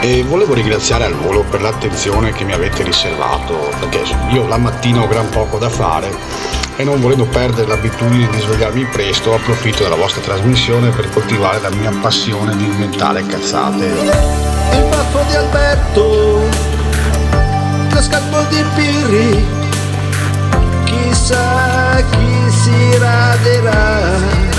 e volevo ringraziare al volo per l'attenzione che mi avete riservato, perché io la mattina ho gran poco da fare e non volendo perdere l'abitudine di svegliarmi presto approfitto della vostra trasmissione per coltivare la mia passione di inventare cazzate. Il baffo di Alberto, lo scalpo di Pirri, chissà chi si raderà.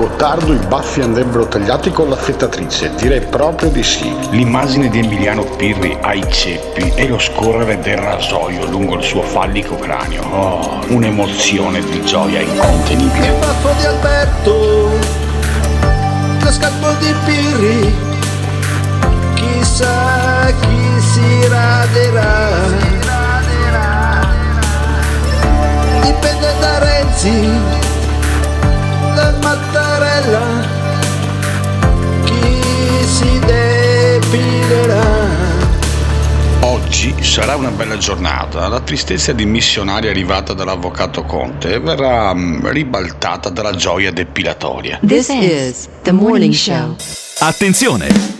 Gottardo i baffi andrebbero tagliati con l'affettatrice, direi proprio di sì. L'immagine di Emiliano Pirri ai ceppi e lo scorrere del rasoio lungo il suo fallico cranio. Oh, un'emozione di gioia incontenibile. Il baffo di Alberto, lo scalpo di Pirri, chissà chi si raderà. Dipende da Renzi, Mattarella, chi si depilerà. Oggi sarà una bella giornata. La tristezza di missionari arrivata dall'avvocato Conte verrà mm, ribaltata dalla gioia depilatoria. This is the morning show. Attenzione!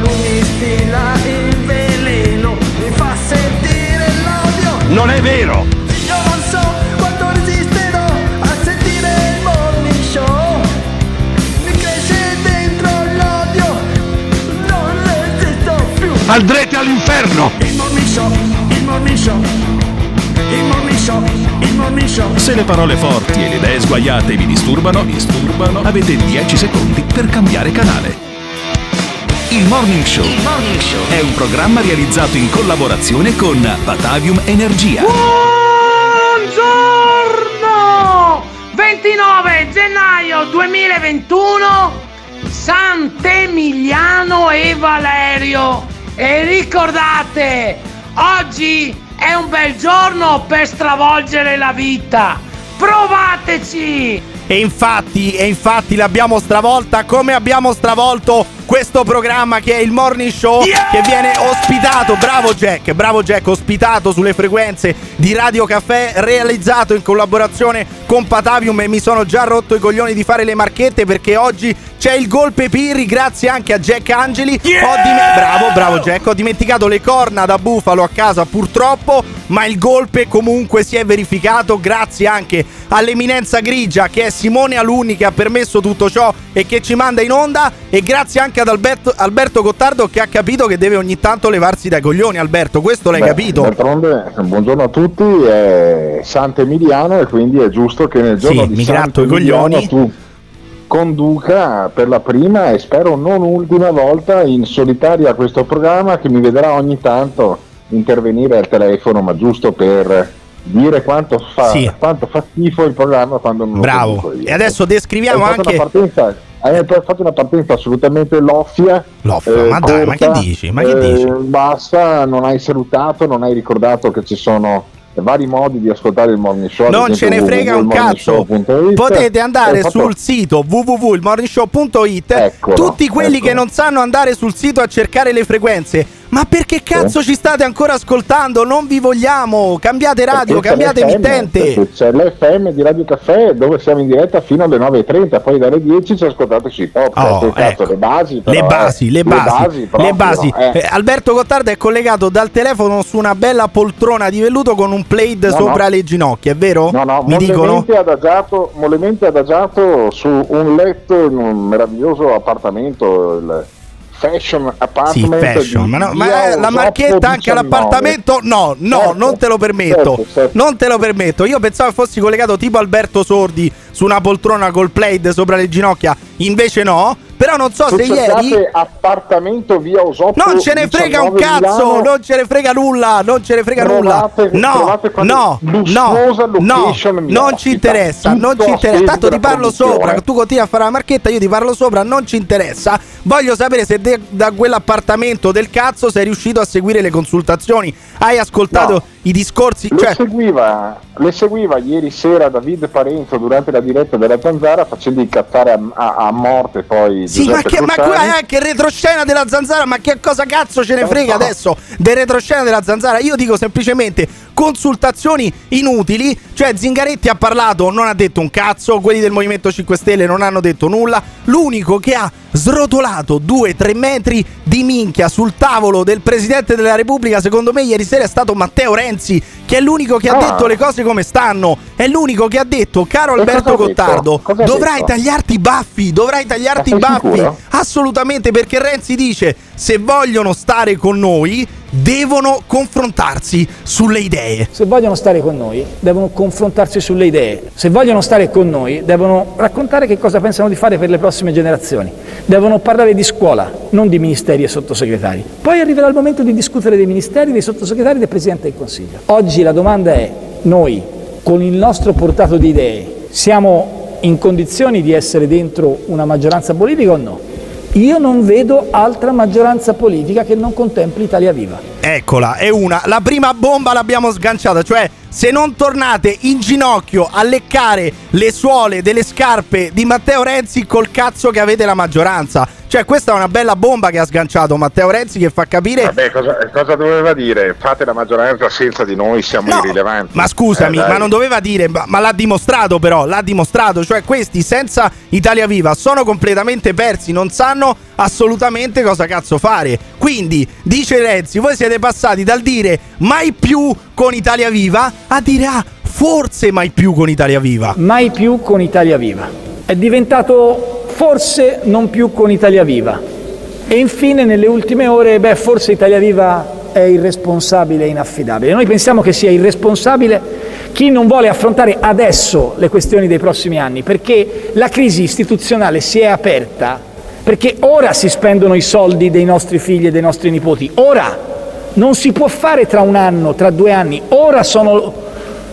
Lui mi stila il veleno, mi fa sentire l'odio. Non è vero! Io non so quanto resisterò a sentire il morning show. Mi cresce dentro l'odio, non resisto più. Andrete all'inferno! Il morning show, il morning show, il morning show, il morning show. Se le parole forti e le idee sguaiate vi disturbano, disturbano, avete 10 secondi per cambiare canale. Il Morning Show. È un programma realizzato in collaborazione con Batavium Energia. Buongiorno! 29 gennaio 2021 Sant'Emiliano e Valerio. E ricordate oggi è un bel giorno per stravolgere la vita. Provateci E infatti, e infatti l'abbiamo stravolta come abbiamo stravolto questo programma che è il Morning Show che viene ospitato, bravo Jack, bravo Jack, ospitato sulle frequenze di Radio Caffè, realizzato in collaborazione con Patavium e mi sono già rotto i coglioni di fare le marchette perché oggi c'è il golpe Pirri grazie anche a Jack Angeli. Ho dime- bravo, bravo Jack, ho dimenticato le corna da bufalo a casa purtroppo, ma il golpe comunque si è verificato grazie anche all'eminenza grigia che è Simone Alunni che ha permesso tutto ciò e che ci manda in onda e grazie anche ad Alberto, Alberto Gottardo che ha capito che deve ogni tanto levarsi dai coglioni Alberto, questo l'hai Beh, capito? D'altronde, buongiorno a tutti, è Sant'Emiliano e quindi è giusto che nel giorno Sì, di mi gratto i Sant'Emiliano coglioni. tu conduca per la prima e spero non ultima volta in solitaria questo programma che mi vedrà ogni tanto intervenire al telefono, ma giusto per dire quanto fa, Sì. quanto fa schifo il programma quando non lo Bravo. conduco io. E adesso descriviamo anche hai fatto una partenza assolutamente loffia. Loffia, ma dai, ma che dici? Ma che eh, dici? Basta, non hai salutato, non hai ricordato che ci sono vari modi di ascoltare il morning show. Non ce ne frega un cazzo. Potete andare fatto- sul sito www.ilmorningshow.it. Eccolo, Tutti quelli eccolo. che non sanno andare sul sito a cercare le frequenze. Ma perché cazzo ci state ancora ascoltando? Non vi vogliamo. Cambiate radio, Perché cambiate emittente. C'è l'FM di Radio Caffè dove siamo in diretta fino alle 9.30, poi dalle 10 ci ascoltate sui top. Oh, cazzo, ecco. le basi, però, le basi, eh. le basi, proprio, le basi. eh. Eh, Alberto Gottardo è collegato dal telefono su una bella poltrona di velluto con un plaid No, sopra no. le ginocchia, è vero? No, no, Mi dicono? adagiato, mollemente adagiato su un letto in un meraviglioso appartamento, il Fashion Sì, Apartment. fashion, di ma, no, ma la marchetta anche 19. all'appartamento? No, no, Certo, non te lo permetto. certo, certo. Non te lo permetto. Io pensavo fossi collegato tipo Alberto Sordi su una poltrona col plaid sopra le ginocchia, invece no. Però non so se ieri appartamento via Osoppo non ce ne frega un 19 cazzo, Milano, non ce ne frega nulla, non ce ne frega Trovate- nulla. No, trovate no, no, no, non ci interessa, non ci interessa. Tanto ti parlo sopra, tu continui a fare la marchetta, io ti parlo sopra, non ci interessa. Voglio sapere se de- da quell'appartamento del cazzo sei riuscito a seguire le consultazioni. Hai ascoltato No. i discorsi, Le, cioè seguiva, le seguiva ieri sera David Parenzo durante la diretta della Zanzara facendo incazzare a, a- a morte poi Sì, ma, che, ma qua è anche il retroscena della zanzara, ma che cosa cazzo ce ne frega so. adesso del retroscena della zanzara? Io dico semplicemente consultazioni inutili, cioè Zingaretti ha parlato, non ha detto un cazzo, quelli del Movimento 5 Stelle non hanno detto nulla, l'unico che ha srotolato 2-3 metri di minchia sul tavolo del Presidente della Repubblica, secondo me ieri sera è stato Matteo Renzi, che è l'unico che ha Ah. detto le cose come stanno, è l'unico che ha detto, caro E Alberto? Gottardo, dovrai tagliarti i baffi, dovrai tagliarti i baffi. sicuro? Assolutamente, perché Renzi dice: se vogliono stare con noi, devono confrontarsi sulle idee. Se vogliono stare con noi, devono confrontarsi sulle idee. Se vogliono stare con noi, devono raccontare che cosa pensano di fare per le prossime generazioni. Devono parlare di scuola, non di ministeri e sottosegretari. Poi arriverà il momento di discutere dei ministeri, dei sottosegretari e del Presidente del Consiglio. Oggi la domanda è, noi, con il nostro portato di idee, siamo in condizioni di essere dentro una maggioranza politica o no? Io non vedo altra maggioranza politica che non contempli Italia Viva. Eccola, è una. La prima bomba l'abbiamo sganciata, cioè se non tornate in ginocchio a leccare le suole delle scarpe di Matteo Renzi col cazzo che avete la maggioranza. Cioè questa è una bella bomba che ha sganciato Matteo Renzi che fa capire Vabbè, cosa, cosa doveva dire? Fate la maggioranza senza di noi, siamo No, irrilevanti. Ma scusami, Eh, ma non doveva dire, ma, ma l'ha dimostrato però, l'ha dimostrato, cioè questi senza Italia Viva sono completamente persi, non sanno assolutamente cosa cazzo fare. Quindi, dice Renzi, voi siete passati dal dire mai più con Italia Viva a dire ah, forse mai più con Italia Viva. mai più con Italia Viva. È diventato forse non più con Italia Viva. E infine nelle ultime ore, beh, forse Italia Viva è irresponsabile e inaffidabile. Noi pensiamo che sia irresponsabile chi non vuole affrontare adesso le questioni dei prossimi anni, perché la crisi istituzionale si è aperta, perché ora si spendono i soldi dei nostri figli e dei nostri nipoti, ora! Non si può fare tra un anno, tra due anni, ora sono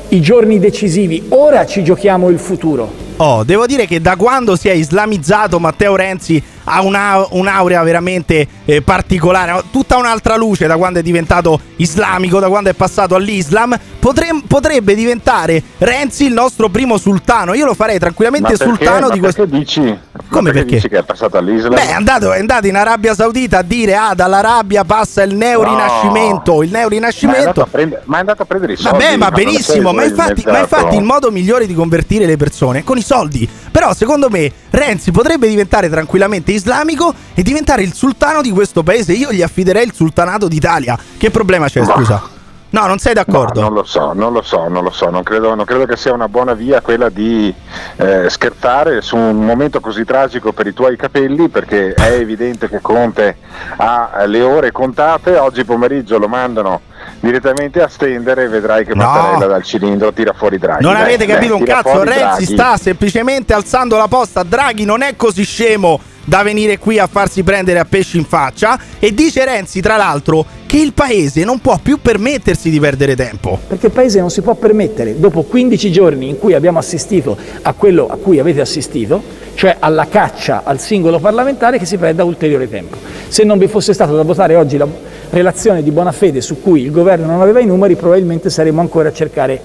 i giorni decisivi, ora ci giochiamo il futuro. Oh, devo dire che da quando si è islamizzato Matteo Renzi ha una- un'aurea veramente eh, particolare, tutta un'altra luce da quando è diventato islamico, da quando è passato all'Islam. Potre- potrebbe diventare Renzi il nostro primo sultano. Io lo farei tranquillamente Ma perché, sultano ma di questo. perché dici? ma Come perché? dici che è passato all'Islam? Beh, è andato, è andato in Arabia Saudita a dire: Ah, dall'Arabia passa il neorinascimento. Il ma, è andato neorinascimento. a prendere, ma è andato a prendere i soldi. Vabbè, ma benissimo, ma infatti, ma infatti il modo migliore di convertire le persone è con i soldi. Però secondo me Renzi potrebbe diventare tranquillamente islamico e diventare il sultano di questo paese. Io gli affiderei il sultanato d'Italia. Che problema c'è, scusa? No, non sei No, d'accordo? non lo so, non lo so, non lo so, non credo, non credo che sia una buona via quella di eh, scherzare su un momento così tragico per i tuoi capelli perché è evidente che Conte ha le ore contate, oggi pomeriggio lo mandano direttamente a stendere e vedrai che No. Mattarella dal cilindro tira fuori Draghi. Non Dai, avete dai, capito un tira cazzo, Renzi Draghi. sta semplicemente alzando la posta. Draghi non è così scemo da venire qui a farsi prendere a pesci in faccia. E dice Renzi, tra l'altro, che il paese non può più permettersi di perdere tempo. Perché il Paese non si può permettere, dopo 15 giorni in cui abbiamo assistito a quello a cui avete assistito, cioè alla caccia al singolo parlamentare, che si perda ulteriore tempo. Se non vi fosse stato da votare oggi la relazione di buona fede su cui il governo non aveva i numeri, probabilmente saremmo ancora a cercare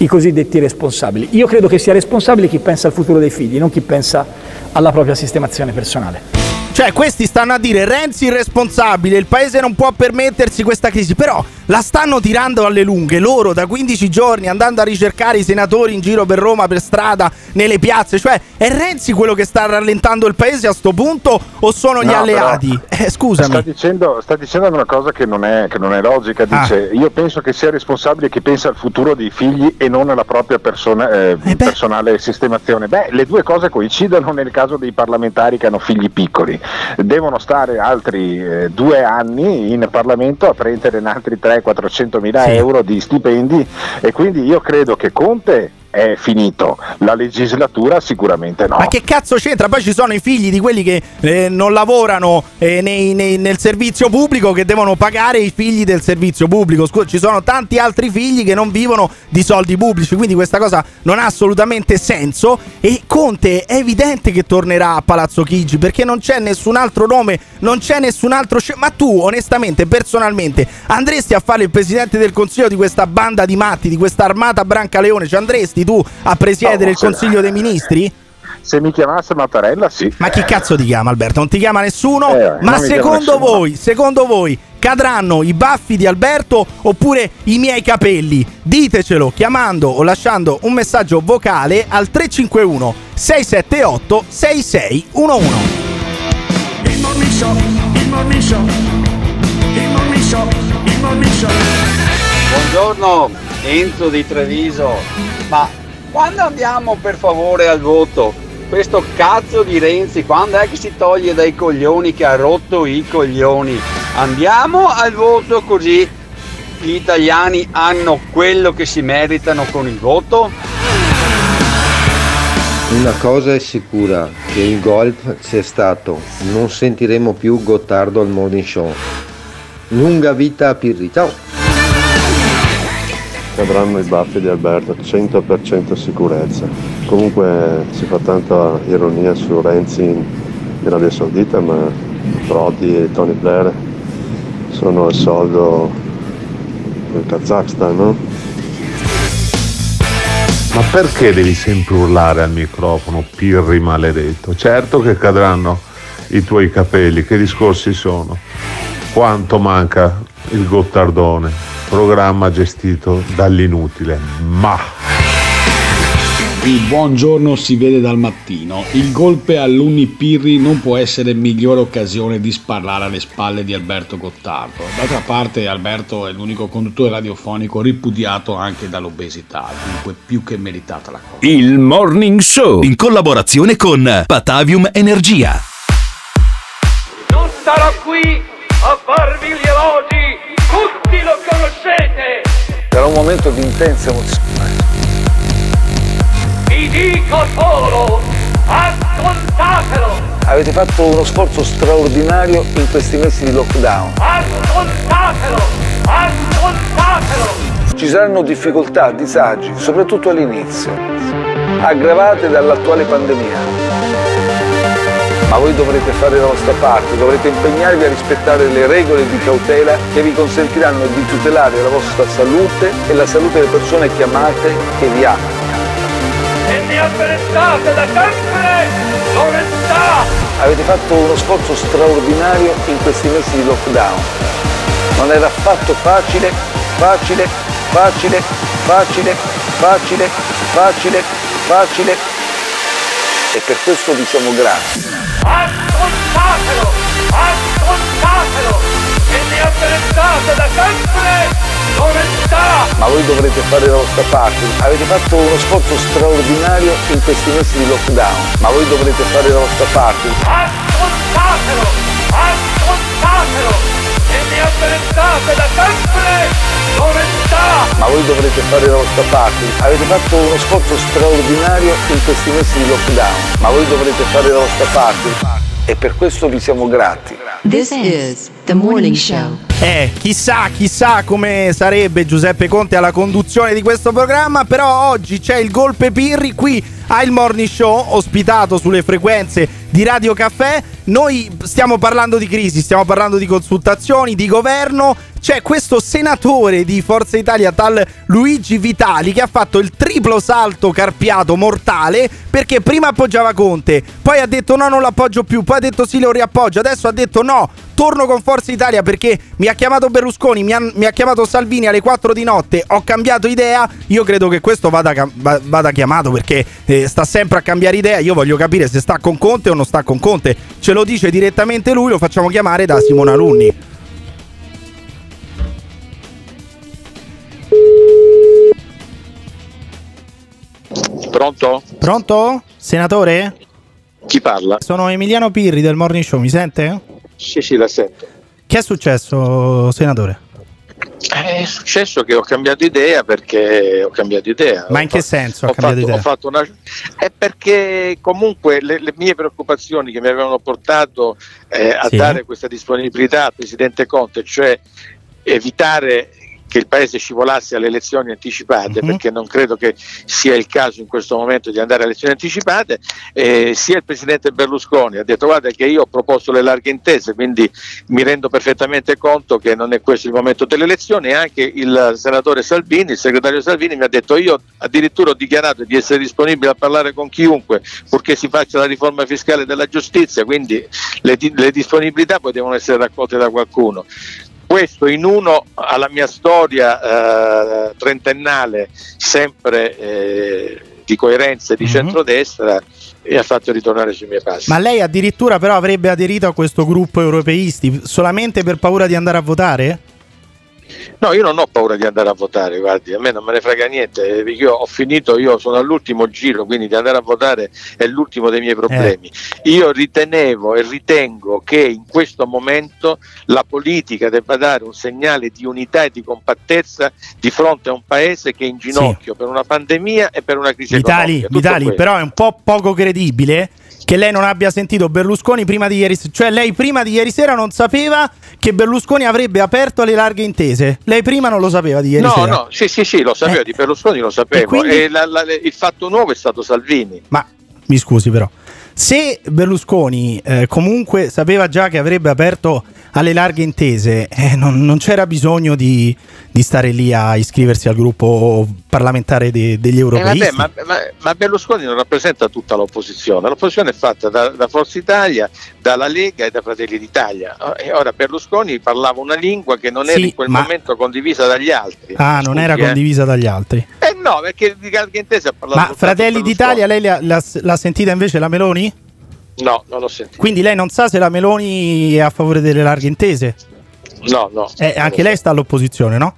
i cosiddetti responsabili. Io credo che sia responsabile chi pensa al futuro dei figli, non chi pensa alla propria sistemazione personale. Cioè, questi stanno a dire Renzi irresponsabile, il paese non può permettersi questa crisi, però la stanno tirando alle lunghe loro da 15 giorni andando a ricercare i senatori in giro per Roma, per strada, nelle piazze. Cioè, è Renzi quello che sta rallentando il paese a sto punto o sono gli no, alleati? Però, eh, scusami. Sta dicendo, sta dicendo, una cosa che non è, che non è logica. Ah. Dice: ah. Io penso che sia responsabile chi pensa al futuro dei figli e non alla propria persona, eh, eh personale sistemazione. Beh, le due cose coincidono nel caso dei parlamentari che hanno figli piccoli. Devono stare altri eh, due anni in Parlamento a prendere in altri tre 400 mila sì. euro di stipendi e quindi io credo che Conte è finito. La legislatura sicuramente no. Ma che cazzo c'entra? Poi ci sono i figli di quelli che eh, non lavorano eh, nei- nei- nel servizio pubblico che devono pagare i figli del servizio pubblico. Scusa, ci sono tanti altri figli che non vivono di soldi pubblici, quindi questa cosa non ha assolutamente senso. E Conte è evidente che tornerà a Palazzo Chigi perché non c'è nessun altro nome, non c'è nessun altro. sce- Ma tu, onestamente, personalmente, andresti a fare il presidente del consiglio di questa banda di matti, di questa armata Brancaleone? Ci andresti tu a presiedere No, il consiglio dei ministri? Se mi chiamasse Mattarella, sì. Ma chi cazzo ti chiama Alberto? Non ti chiama nessuno? Eh, Ma secondo nessuno. voi, secondo voi cadranno i baffi di Alberto oppure i miei capelli? Ditecelo chiamando o lasciando un messaggio vocale al 351 678 6611. Il morning show, il morning show, il morning show, il morning show. Buongiorno Enzo di Treviso, ma quando andiamo per favore al voto? Questo cazzo di Renzi, quando è che si toglie dai coglioni che ha rotto i coglioni? Andiamo al voto così gli italiani hanno quello che si meritano con il voto? Una cosa è sicura, che il golf c'è stato, non sentiremo più Gottardo al morning show. Lunga vita a Pirri, ciao! Cadranno i baffi di Alberto, 100% sicurezza. Comunque si fa tanta ironia su Renzi in Arabia Saudita, ma Prodi e Tony Blair sono al soldo del Kazakhstan, no? Ma perché devi sempre urlare al microfono, pirri maledetto? Certo che cadranno i tuoi capelli, che discorsi sono? Quanto manca il Gottardone, programma gestito dall'inutile. Ma Il buongiorno si vede dal mattino. Il golpe all'Uni Pirri non può essere migliore occasione di sparlare alle spalle di Alberto Gottardo. D'altra parte Alberto è l'unico conduttore radiofonico ripudiato anche dall'obesità, dunque più che meritata la cosa. Il Morning Show in collaborazione con Patavium Energia. Non starò qui a farvi gli elogi, tutti lo conoscete. Era un momento di intensa emozione. Vi dico solo, ascoltatelo, Avete fatto uno sforzo straordinario in questi mesi di lockdown. ascoltatelo, ascoltatelo. Ci saranno difficoltà, disagi, soprattutto all'inizio, aggravate dall'attuale pandemia. Ma voi dovrete fare la vostra parte, dovrete impegnarvi a rispettare le regole di cautela che vi consentiranno di tutelare la vostra salute e la salute delle persone che amate che vi amano. E ne apprezzate da sempre l'onestà. Avete fatto uno sforzo straordinario in questi mesi di lockdown. Non era affatto facile, facile, facile, facile, facile, facile, facile. E per questo diciamo grazie. Ascoltatelo, ascoltatelo. E ne apprezzate da sempre l'onestà. Ma voi dovrete fare la vostra parte. Avete fatto uno sforzo straordinario in questi mesi di lockdown. Ma voi dovrete fare la vostra parte. Ascoltatelo, ascoltatelo. E ne apprezzate da sempre l'onestà. Ma voi dovrete fare la vostra parte. Avete fatto uno sforzo straordinario in questi mesi di lockdown. Ma voi dovrete fare la vostra parte. E per questo vi siamo grati. This is the morning show. Eh, chissà, chissà come sarebbe Giuseppe Conte alla conduzione di questo programma, però oggi c'è il Golpe Pirri qui al Morning Show, ospitato sulle frequenze di Radio Caffè. Noi stiamo parlando di crisi, stiamo parlando di consultazioni, di governo. C'è questo senatore di Forza Italia, tal Luigi Vitali, che ha fatto il triplo salto carpiato mortale perché prima appoggiava Conte, poi ha detto no, non l'appoggio più, poi ha detto sì, lo riappoggio, adesso ha detto no, torno con Forza Italia perché mi ha chiamato Berlusconi, mi ha, mi ha chiamato Salvini alle 4 di notte, ho cambiato idea, io credo che questo vada, vada chiamato perché eh, sta sempre a cambiare idea, io voglio capire se sta con Conte o non sta con Conte, ce lo dice direttamente lui, lo facciamo chiamare da Simone Alunni. Pronto? Pronto? Senatore? Chi parla? Sono Emiliano Pirri del Morning Show, mi sente? Sì, sì, la sento. Che è successo, senatore? È successo che ho cambiato idea perché ho cambiato idea. Ma in che senso ho cambiato fatto, idea? ho fatto una... È perché comunque le, le mie preoccupazioni che mi avevano portato eh, a Sì. dare questa disponibilità al Presidente Conte, cioè evitare che il Paese scivolasse alle elezioni anticipate, Mhm. perché non credo che sia il caso in questo momento di andare alle elezioni anticipate, eh, sia il Presidente Berlusconi ha detto guarda che io ho proposto le larghe intese, quindi mi rendo perfettamente conto che non è questo il momento delle elezioni, e anche il senatore Salvini, il segretario Salvini mi ha detto io addirittura ho dichiarato di essere disponibile a parlare con chiunque purché si faccia la riforma fiscale della giustizia, quindi le, le disponibilità poi devono essere raccolte da qualcuno. Questo in uno alla mia storia eh, trentennale, sempre eh, di coerenza e di Mhm. centrodestra, mi ha fatto ritornare sui miei passi. Ma lei addirittura però avrebbe aderito a questo gruppo europeisti solamente per paura di andare a votare? No, io non ho paura di andare a votare, guardi, a me non me ne frega niente, eh, io ho finito, io sono all'ultimo giro, quindi di andare a votare è l'ultimo dei miei problemi. Io ritenevo e ritengo che in questo momento la politica debba dare un segnale di unità e di compattezza di fronte a un paese che è in ginocchio per una pandemia e per una crisi Vitali, economica. Vitali, però è un po' poco credibile che lei non abbia sentito Berlusconi prima di ieri sera. Cioè, lei prima di ieri sera non sapeva che Berlusconi avrebbe aperto le larghe intese. Lei prima non lo sapeva di ieri no, sera. no, sì, sì, sì, lo sapevo, Eh. di Berlusconi lo sapevo. E quindi- E la- la- il fatto nuovo è stato Salvini. Ma mi scusi, però. Se Berlusconi eh, comunque sapeva già che avrebbe aperto alle larghe intese, eh, non, non c'era bisogno di, di stare lì a iscriversi al gruppo parlamentare de- degli Eh, europeisti. vabbè, ma, ma- ma Berlusconi non rappresenta tutta l'opposizione, l'opposizione è fatta da, da Forza Italia, dalla Lega e da Fratelli d'Italia. E ora Berlusconi parlava una lingua che non era Sì, in quel ma- momento condivisa dagli altri. ah, non era Scusi, eh. condivisa dagli altri. Eh no, perché di larga intesa ha parlato Ma Fratelli d'Italia, lei l'ha, l'ha- l'ha sentita invece la Meloni? No, non l'ho sentito. Quindi lei non sa se la Meloni è a favore delle larghe intese? No, no. Eh, anche lei sta all'opposizione, no?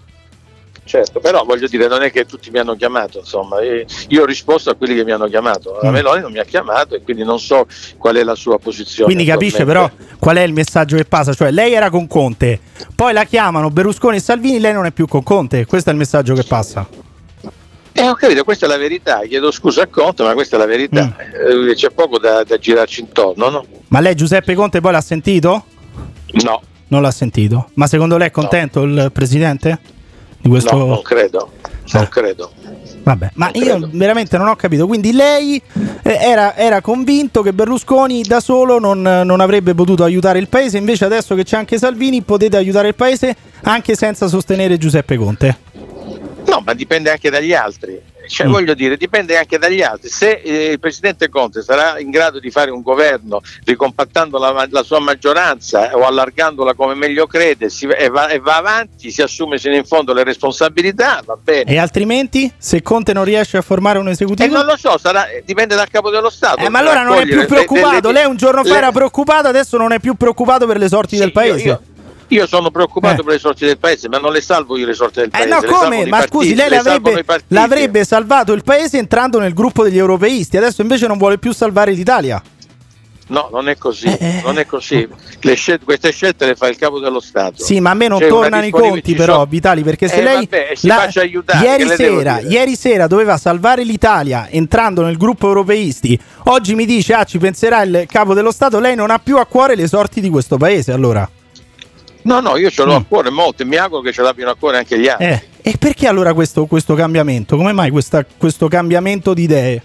Certo, però voglio dire, non è che tutti mi hanno chiamato, insomma, io ho risposto a quelli che mi hanno chiamato, la Mm. Meloni non mi ha chiamato e quindi non so qual è la sua posizione. Quindi capisce però qual è il messaggio che passa, cioè lei era con Conte, poi la chiamano Berlusconi e Salvini, lei non è più con Conte, questo è il messaggio che passa. Eh, ho capito, questa è la verità, chiedo scusa a Conte, ma questa è la verità, Mm. Eh, c'è poco da, da girarci intorno, no? Ma lei Giuseppe Conte poi l'ha sentito? No, Non l'ha sentito. Ma secondo lei è contento il presidente? Di questo... no, non credo, non Ah. credo. Vabbè, ma io veramente non ho capito. Quindi lei eh, era, era convinto che Berlusconi da solo non, non avrebbe potuto aiutare il paese, invece adesso che c'è anche Salvini potete aiutare il paese anche senza sostenere Giuseppe Conte. No, ma dipende anche dagli altri. Cioè, Mm. voglio dire, dipende anche dagli altri. Se eh, il presidente Conte sarà in grado di fare un governo ricompattando la, la sua maggioranza eh, o allargandola come meglio crede si- e, va, e va avanti, si assume sino in fondo le responsabilità, va bene. E altrimenti, se Conte non riesce a formare un esecutivo? non lo so, sarà- eh, dipende dal capo dello Stato. Eh, ma allora non è più preoccupato. delle- Lei un giorno fa le- era preoccupato, adesso non è più preoccupato per le sorti del paese. Io, io sono preoccupato Eh. per le sorti del paese, ma non le salvo io le sorti del Eh paese. no, le salvano come? Ma partiti, scusi, lei le l'avrebbe, l'avrebbe salvato il paese entrando nel gruppo degli europeisti. Adesso invece non vuole più salvare l'Italia. No, non è così, Eh, non è così. Le scel- queste scelte le fa il capo dello Stato. Sì, ma a me non C'è tornano i conti, però, sono- Vitali. Perché se Eh, lei vabbè, si faccia aiutare, ieri, sera, ieri sera doveva salvare l'Italia entrando nel gruppo europeisti, oggi mi dice: Ah, ci penserà il capo dello Stato. Lei non ha più a cuore le sorti di questo paese. Allora, No, no, io ce l'ho a cuore molto e mi auguro che ce l'abbiano a cuore anche gli altri. Mm. eh, e perché allora questo, questo cambiamento? Come mai questa- questo cambiamento di idee?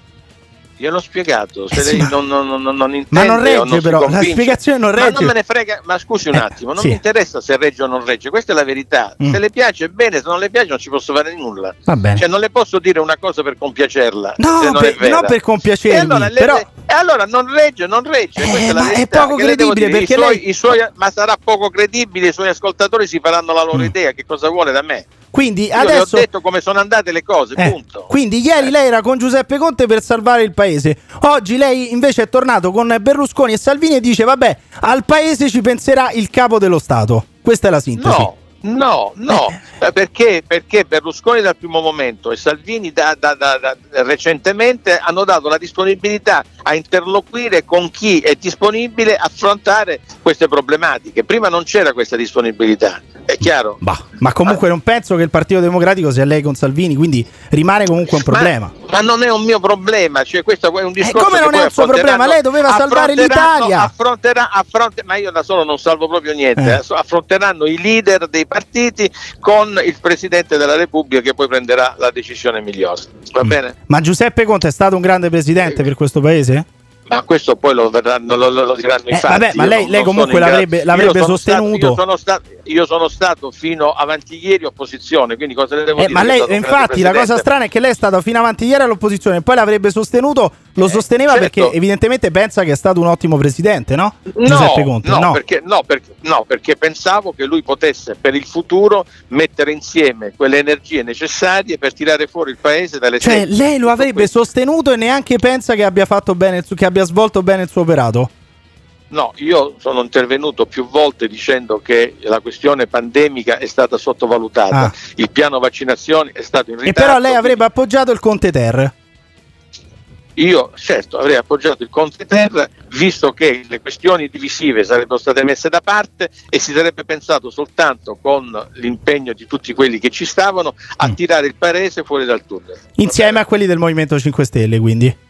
Gliel'ho spiegato, se Eh sì, lei ma- non, non, non, non intende Ma non regge, si però, la spiegazione non Ma regge. non me ne frega, ma scusi un Eh, attimo, non sì. mi interessa se regge o non regge, questa è la verità. Mm. Se le piace bene, se non le piace non ci posso fare nulla. Va bene. Cioè non le posso dire una cosa per compiacerla, No, non per- è non per compiacermi, E allora, le- però- e allora non regge, non regge, è la ma è verità. poco Che credibile, perché I suoi- lei- i suoi- ma sarà poco credibile, i suoi ascoltatori si faranno la Mm. loro idea, che cosa vuole da me? Quindi Io le ho adesso. detto come sono andate le cose, Eh, punto. Quindi ieri lei era con Giuseppe Conte per salvare il paese. Oggi lei invece è tornato con Berlusconi e Salvini e dice: Vabbè, al paese ci penserà il capo dello Stato. Questa è la sintesi. No, no, no, Eh, perché, perché Berlusconi dal primo momento e Salvini da, da- da- recentemente hanno dato la disponibilità a interloquire con chi è disponibile a affrontare queste problematiche. Prima non c'era questa disponibilità. E È chiaro. Bah, ma comunque non penso che il Partito Democratico sia lei con Salvini, quindi rimane comunque un problema. Ma non è un mio problema, cioè questo è un discorso Eh, come non è un suo problema? Lei doveva salvare l'Italia. Affronterà, affronte- ma io da solo non salvo proprio niente. Eh. eh. Affronteranno i leader dei partiti con il Presidente della Repubblica che poi prenderà la decisione migliore. Va Mm. bene? Ma Giuseppe Conte è stato un grande presidente per questo paese? Ma questo poi lo, verranno, lo, lo- lo diranno i Eh, fatti. vabbè, ma lei- lei comunque l'avrebbe- l'avrebbe sono stato- sostenuto. io, sono stato, io sono stato fino avanti ieri opposizione, quindi cosa le devo Eh, dire? ma lei, infatti, la cosa strana è che lei è stato fino avanti ieri all'opposizione, poi l'avrebbe sostenuto, lo sosteneva certo. perché evidentemente pensa che è stato un ottimo presidente, no? No, Giuseppe Conte, no, Perché, no, perché, no, perché pensavo che lui potesse per il futuro mettere insieme quelle energie necessarie per tirare fuori il paese dalle Cioè, lei lo avrebbe sostenuto e neanche pensa che abbia fatto bene, il suo- che abbia svolto bene il suo operato? No, io sono intervenuto più volte dicendo che la questione pandemica è stata sottovalutata, Ah. il piano vaccinazioni è stato in E ritardo. però lei avrebbe appoggiato il Conte Ter. Io certo avrei appoggiato il Conte Ter visto che le questioni divisive sarebbero state messe da parte e si sarebbe pensato soltanto con l'impegno di tutti quelli che ci stavano Mm. a tirare il paese fuori dal tunnel. Insieme a quelli del Movimento 5 Stelle, quindi.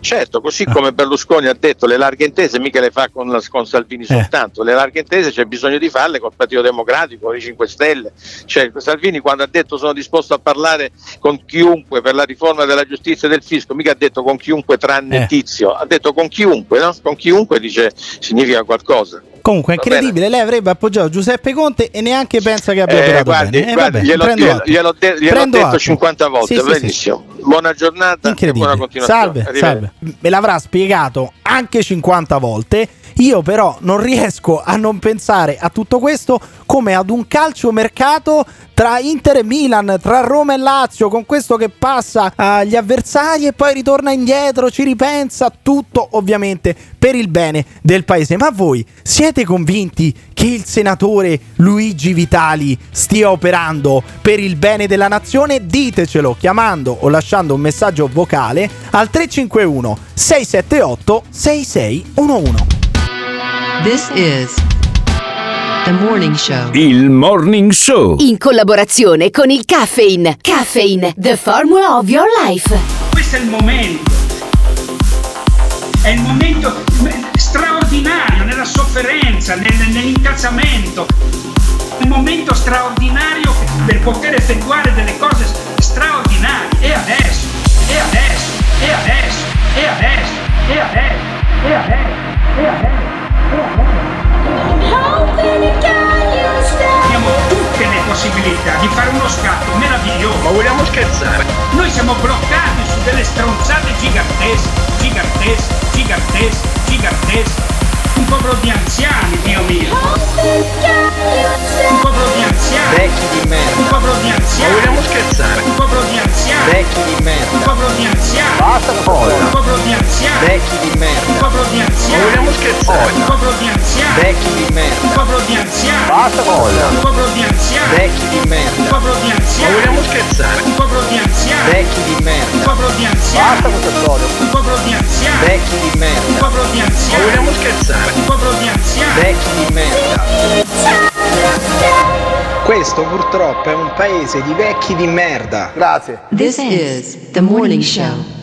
Certo, così come Berlusconi ha detto le larghe intese mica le fa con, con Salvini soltanto, le larghe intese c'è bisogno di farle col Partito Democratico, con i 5 Stelle. Cioè, Salvini quando ha detto sono disposto a parlare con chiunque per la riforma della giustizia e del fisco, mica ha detto con chiunque tranne Eh. Tizio, ha detto con chiunque, no? Con chiunque dice significa qualcosa. Comunque è incredibile, lei avrebbe appoggiato Giuseppe Conte e neanche pensa che abbia Eh, operato guardi, bene. Eh, guardi, gliel'ho, gliel'ho- gliel'ho de- gliel'ho detto atto. 50 volte, Sì, sì, sì. benissimo. Buona giornata buona continuazione. Salve, Arrivederci. salve. Me l'avrà spiegato anche 50 volte. Io però non riesco a non pensare a tutto questo come ad un calciomercato tra Inter e Milan, tra Roma e Lazio, con questo che passa agli avversari e poi ritorna indietro, ci ripensa, tutto ovviamente per il bene del paese. Ma voi siete convinti che il senatore Luigi Vitali stia operando per il bene della nazione? Ditecelo chiamando o lasciando un messaggio vocale al 351 678 6611. This is morning show. Il Morning Show. In collaborazione con il Caffeine. Caffeine, the formula of your life. Questo è il momento. È il momento straordinario nella sofferenza, nel- nell'incazzamento. Un momento straordinario per poter effettuare delle cose straordinarie. E adesso, e adesso, e adesso, e adesso, e adesso, e adesso, e adesso. Abbiamo tutte le possibilità di fare uno scatto meraviglioso. Ma vogliamo scherzare? Noi siamo bloccati su delle stronzate gigantesche, gigantesche, gigantesche, gigantesche. Popolo di anziani, Dio mio. Un popolo di anziani. Vecchi di merda. Un popolo di anziani. Ma vogliamo scherzare? Un popolo di anziani. Vecchi di merda. Un popolo di anziani. Basta poi. Un popolo di anziani. Vecchi di merda. Un popolo di anziani. Vogliamo scherzare? Un popolo di anziani. Vecchi di merda. Un popolo di anziani. Basta poi. Un popolo di anziani. Vecchi di merda. Un popolo di anziani. Vogliamo scherzare? Un popolo di anziani. Vecchi di merda. Un popolo di anziani. Basta questa storia. Un popolo di anziani. Vecchi di merda. Un popolo di anziani. vogliamo scherzare? Un popolo di anziani. Vecchi di merda. Questo purtroppo è un paese di vecchi di merda. Grazie. This is the morning show.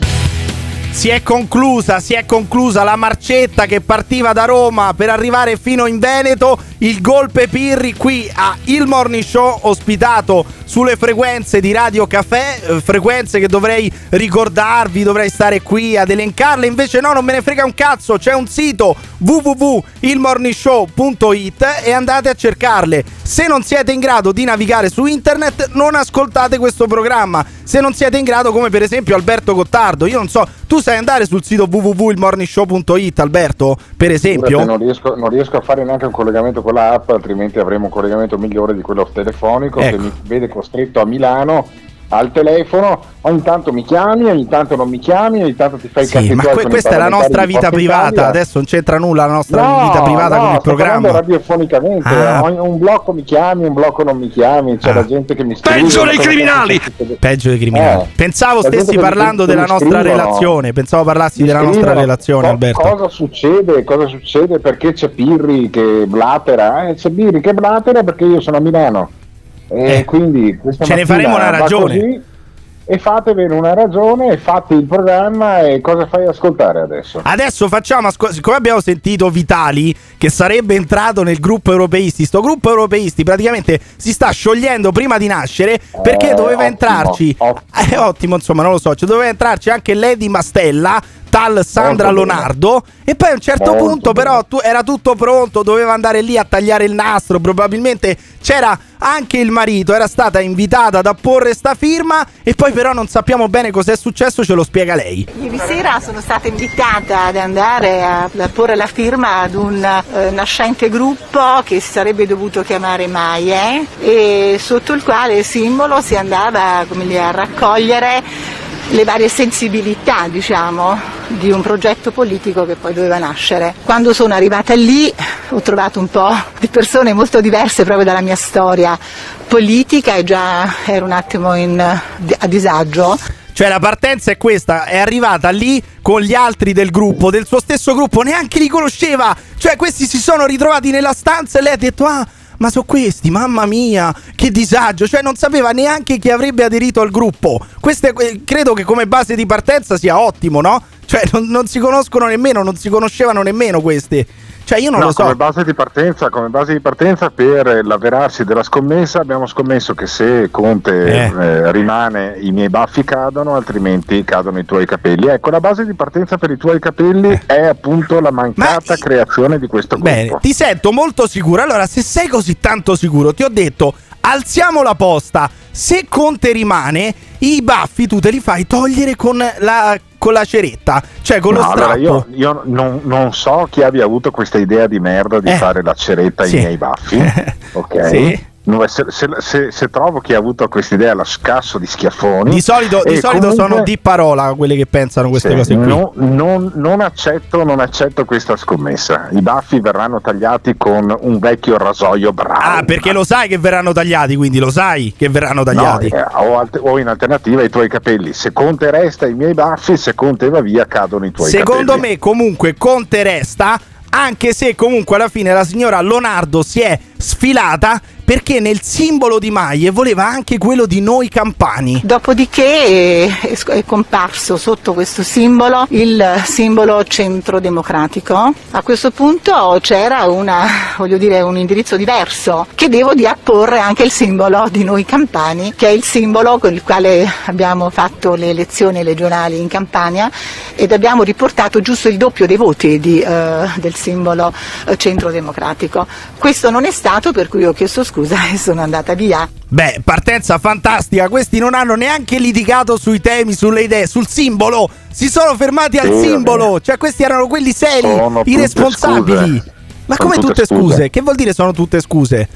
Si è conclusa, si è conclusa la marcetta che partiva da Roma per arrivare fino in Veneto. Il golpe Pirri qui a Il Morning Show, ospitato sulle frequenze di Radio Caffè. eh, frequenze che dovrei ricordarvi, dovrei stare qui ad elencarle. Invece, no, non me ne frega un cazzo. C'è un sito www.ilmorningshow.it e andate a cercarle. Se non siete in grado di navigare su internet, non ascoltate questo programma. Se non siete in grado, come per esempio Alberto Gottardo, io non so, tu sai andare sul sito www.ilmorningshow.it, Alberto, per esempio? Non riesco, non riesco a fare neanche un collegamento con la app, altrimenti avremo un collegamento migliore di quello telefonico Ecco. che mi vede costretto a Milano al telefono, ogni tanto mi chiami, ogni tanto non mi chiami, ogni tanto ti fai i Sì, cazzi ma que- questa è la nostra vita privata, Italia. adesso non c'entra nulla la nostra No, vita privata no, con il programma. radiofonicamente, Ah. Ogni- un blocco mi chiami, un blocco non mi chiami, c'è la gente che mi scrive. Peggio dei criminali! Peggio dei criminali. Eh, Pensavo stessi parlando mi della nostra scrivono, relazione, pensavo parlassi mi della nostra relazione, co- Alberto. Cosa succede? Cosa succede? Perché c'è Pirri che blatera? Eh, c'è Pirri che blatera perché io sono a Milano. E Eh, quindi ce ne faremo una ragione. così, e fatevene una ragione, fate il programma e cosa fai ascoltare adesso? Adesso facciamo, asco- siccome abbiamo sentito Vitali che sarebbe entrato nel gruppo europeisti, sto gruppo europeisti praticamente si sta sciogliendo prima di nascere perché Eh, doveva ottimo, entrarci, eh, ottimo insomma non lo so, cioè doveva entrarci anche Lady Mastella, tal Sandra bene. Leonardo e poi a un certo Molto punto però tu- era tutto pronto, doveva andare lì a tagliare il nastro, probabilmente c'era anche il marito, era stata invitata ad apporre sta firma e poi però non sappiamo bene cos'è successo, ce lo spiega lei. Ieri sera sono stata invitata ad andare a, porre la firma ad un eh, nascente gruppo che si sarebbe dovuto chiamare Maie e sotto il quale simbolo si andava come dire, a raccogliere le varie sensibilità, diciamo, di un progetto politico che poi doveva nascere. Quando sono arrivata lì ho trovato un po' di persone molto diverse proprio dalla mia storia politica e già ero un attimo in- a disagio. Cioè la partenza è questa, è arrivata lì con gli altri del gruppo, del suo stesso gruppo, neanche li conosceva. Cioè questi si sono ritrovati nella stanza e lei ha detto "Ah, ma sono questi, mamma mia, che disagio!" Cioè non sapeva neanche chi avrebbe aderito al gruppo. Questo è credo che come base di partenza sia ottimo, no? Cioè non, non si conoscono nemmeno, non si conoscevano nemmeno queste. Cioè io non No, lo so. Come base, di partenza, come base di partenza per l'avverarsi della scommessa abbiamo scommesso che se Conte Eh. eh, rimane i miei baffi cadono, altrimenti cadono i tuoi capelli. Ecco, la base di partenza per i tuoi capelli è appunto la mancata creazione di questo gruppo. Bene, ti sento molto sicuro. Allora, se sei così tanto sicuro, ti ho detto, alziamo la posta. Se Conte rimane, i baffi tu te li fai togliere con la, con la ceretta, cioè con lo No, strappo. allora io, io non, non so chi abbia avuto questa idea di merda di Eh. fare la ceretta Sì. ai miei baffi. Ok. Sì. Se, se- se- se trovo chi ha avuto questa idea la scasso di schiaffoni. Di solito, di solito sono comunque- di parola quelle che pensano queste Sì, cose qui. no- non, non accetto, non accetto questa scommessa. I baffi verranno tagliati con un vecchio rasoio bravo. Ah, perché lo sai che verranno tagliati, quindi lo sai che verranno tagliati. No, eh, o, alt- o in alternativa i tuoi capelli. Se Conte resta i miei baffi, se Conte va via cadono i tuoi Secondo capelli. me, comunque, Conte resta. Anche se comunque alla fine la signora Leonardo si è sfilata perché nel simbolo di Maglie voleva anche quello di noi campani. Dopodiché è, è comparso sotto questo simbolo il simbolo centro democratico. A questo punto c'era una, dire, un indirizzo diverso. Chiedevo di apporre anche il simbolo di noi campani, che è il simbolo con il quale abbiamo fatto le elezioni regionali in Campania ed abbiamo riportato giusto il doppio dei voti di, eh, del simbolo eh, centro democratico. Questo non è stato, per cui ho chiesto scusa e sono andata via. Beh, partenza fantastica. Questi non hanno neanche litigato sui temi, sulle idee, sul simbolo. Si sono fermati al Sì, simbolo. Cioè, questi erano quelli seri, Sono i tutte responsabili. scuse. Ma Sono come tutte tutte scuse? scuse. Che vuol dire sono tutte scuse?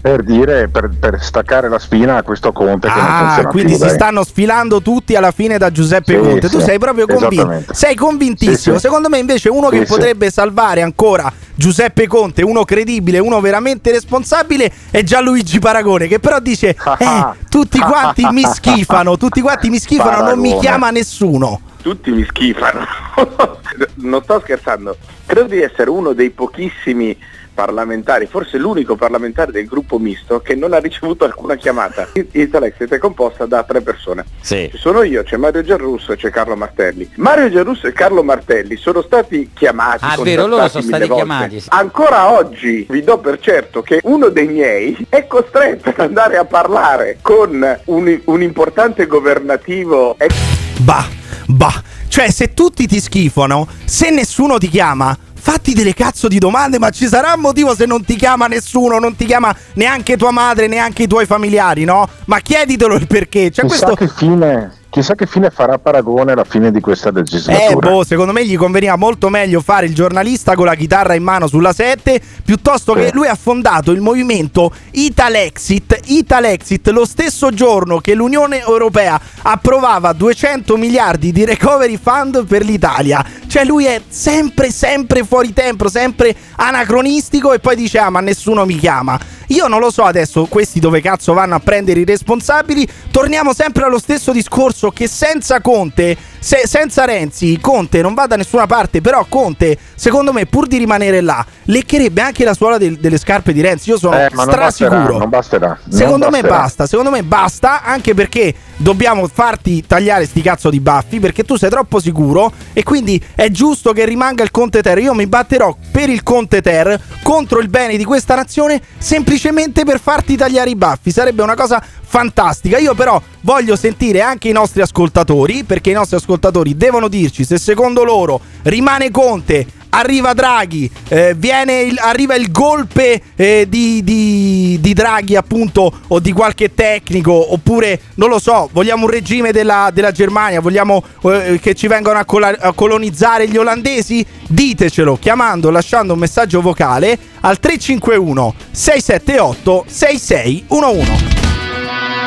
Per dire, per, per staccare la spina a questo Conte che non Ah, funziona quindi più, si dai. stanno sfilando tutti alla fine da Giuseppe Sì, Conte. Tu sì, sei proprio convinto. Sei convintissimo. Sì, sì. Secondo me, invece, uno Sì, che sì. potrebbe salvare ancora Giuseppe Conte, uno credibile, uno veramente responsabile, è Gianluigi Paragone. Che però dice: Eh, tutti quanti mi schifano, tutti quanti mi schifano, non mi Paragone. chiama nessuno. Tutti mi schifano. non sto scherzando. Credo di essere uno dei pochissimi parlamentari, forse l'unico parlamentare del gruppo misto che non ha ricevuto alcuna chiamata. Italexit è composta da tre persone. Sì. Ci sono io, c'è Mario Giarrusso e c'è Carlo Martelli. Mario Giarrusso e Carlo Martelli sono stati chiamati. Ah, vero, loro sono stati volte. chiamati, sì. Ancora oggi vi do per certo che uno dei miei è costretto ad andare a parlare con un, un importante governativo ex Bah, bah. Cioè, se tutti ti schifano, se nessuno ti chiama, fatti delle cazzo di domande, ma ci sarà un motivo se non ti chiama nessuno, non ti chiama neanche tua madre, neanche i tuoi familiari, no? Ma chieditelo il perché. Cioè, chissà, questo... che fine, chissà che fine farà Paragone alla fine di questa Eh, legislatura. boh, secondo me gli conveniva molto meglio fare il giornalista con la chitarra in mano sulla 7 piuttosto che lui ha fondato il movimento Italexit. Italexit lo stesso giorno che l'Unione Europea approvava 200 miliardi di recovery fund per l'Italia. Cioè lui è sempre, sempre fuori tempo, sempre anacronistico e poi dice ah ma nessuno mi chiama. Io non lo so adesso questi dove cazzo vanno a prendere i responsabili. Torniamo sempre allo stesso discorso che senza Conte, se- senza Renzi, Conte non va da nessuna parte. Però Conte, secondo me, pur di rimanere là, leccherebbe anche la suola del- delle scarpe di Renzi. Io sono Eh, ma non basterà, strasicuro. non basterà. non Secondo me basterà. basta, secondo me basta, anche perché dobbiamo farti tagliare sti cazzo di baffi, perché tu sei troppo sicuro e quindi è giusto che rimanga il Conte Ter. Io mi batterò per il Conte Ter contro il bene di questa nazione semplicemente per farti tagliare i baffi. Sarebbe una cosa fantastica. Io però voglio sentire anche i nostri ascoltatori, perché i nostri ascoltatori devono dirci se secondo loro rimane Conte arriva Draghi, eh, viene il- arriva il golpe eh, di, di- di Draghi appunto o di qualche tecnico oppure non lo so, vogliamo un regime della, della Germania, vogliamo eh, che ci vengano a, cola- a colonizzare gli olandesi? Ditecelo chiamando, lasciando un messaggio vocale al 351 678 6611.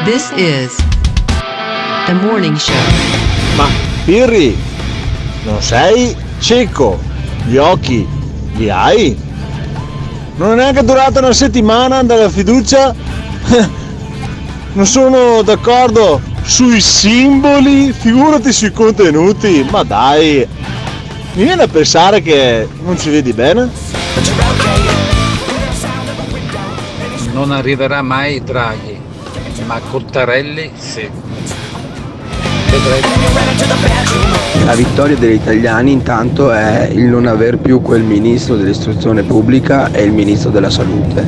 This is the morning show. Ma Pirri, non sei cieco? Gli occhi li hai? Non è neanche durata una settimana dalla fiducia? Non sono d'accordo sui simboli, figurati sui contenuti. Ma dai, mi viene a pensare che non ci vedi bene? Non arriverà mai Draghi, ma Cottarelli sì. La vittoria degli italiani intanto è il non aver più quel ministro dell'istruzione pubblica e il ministro della salute.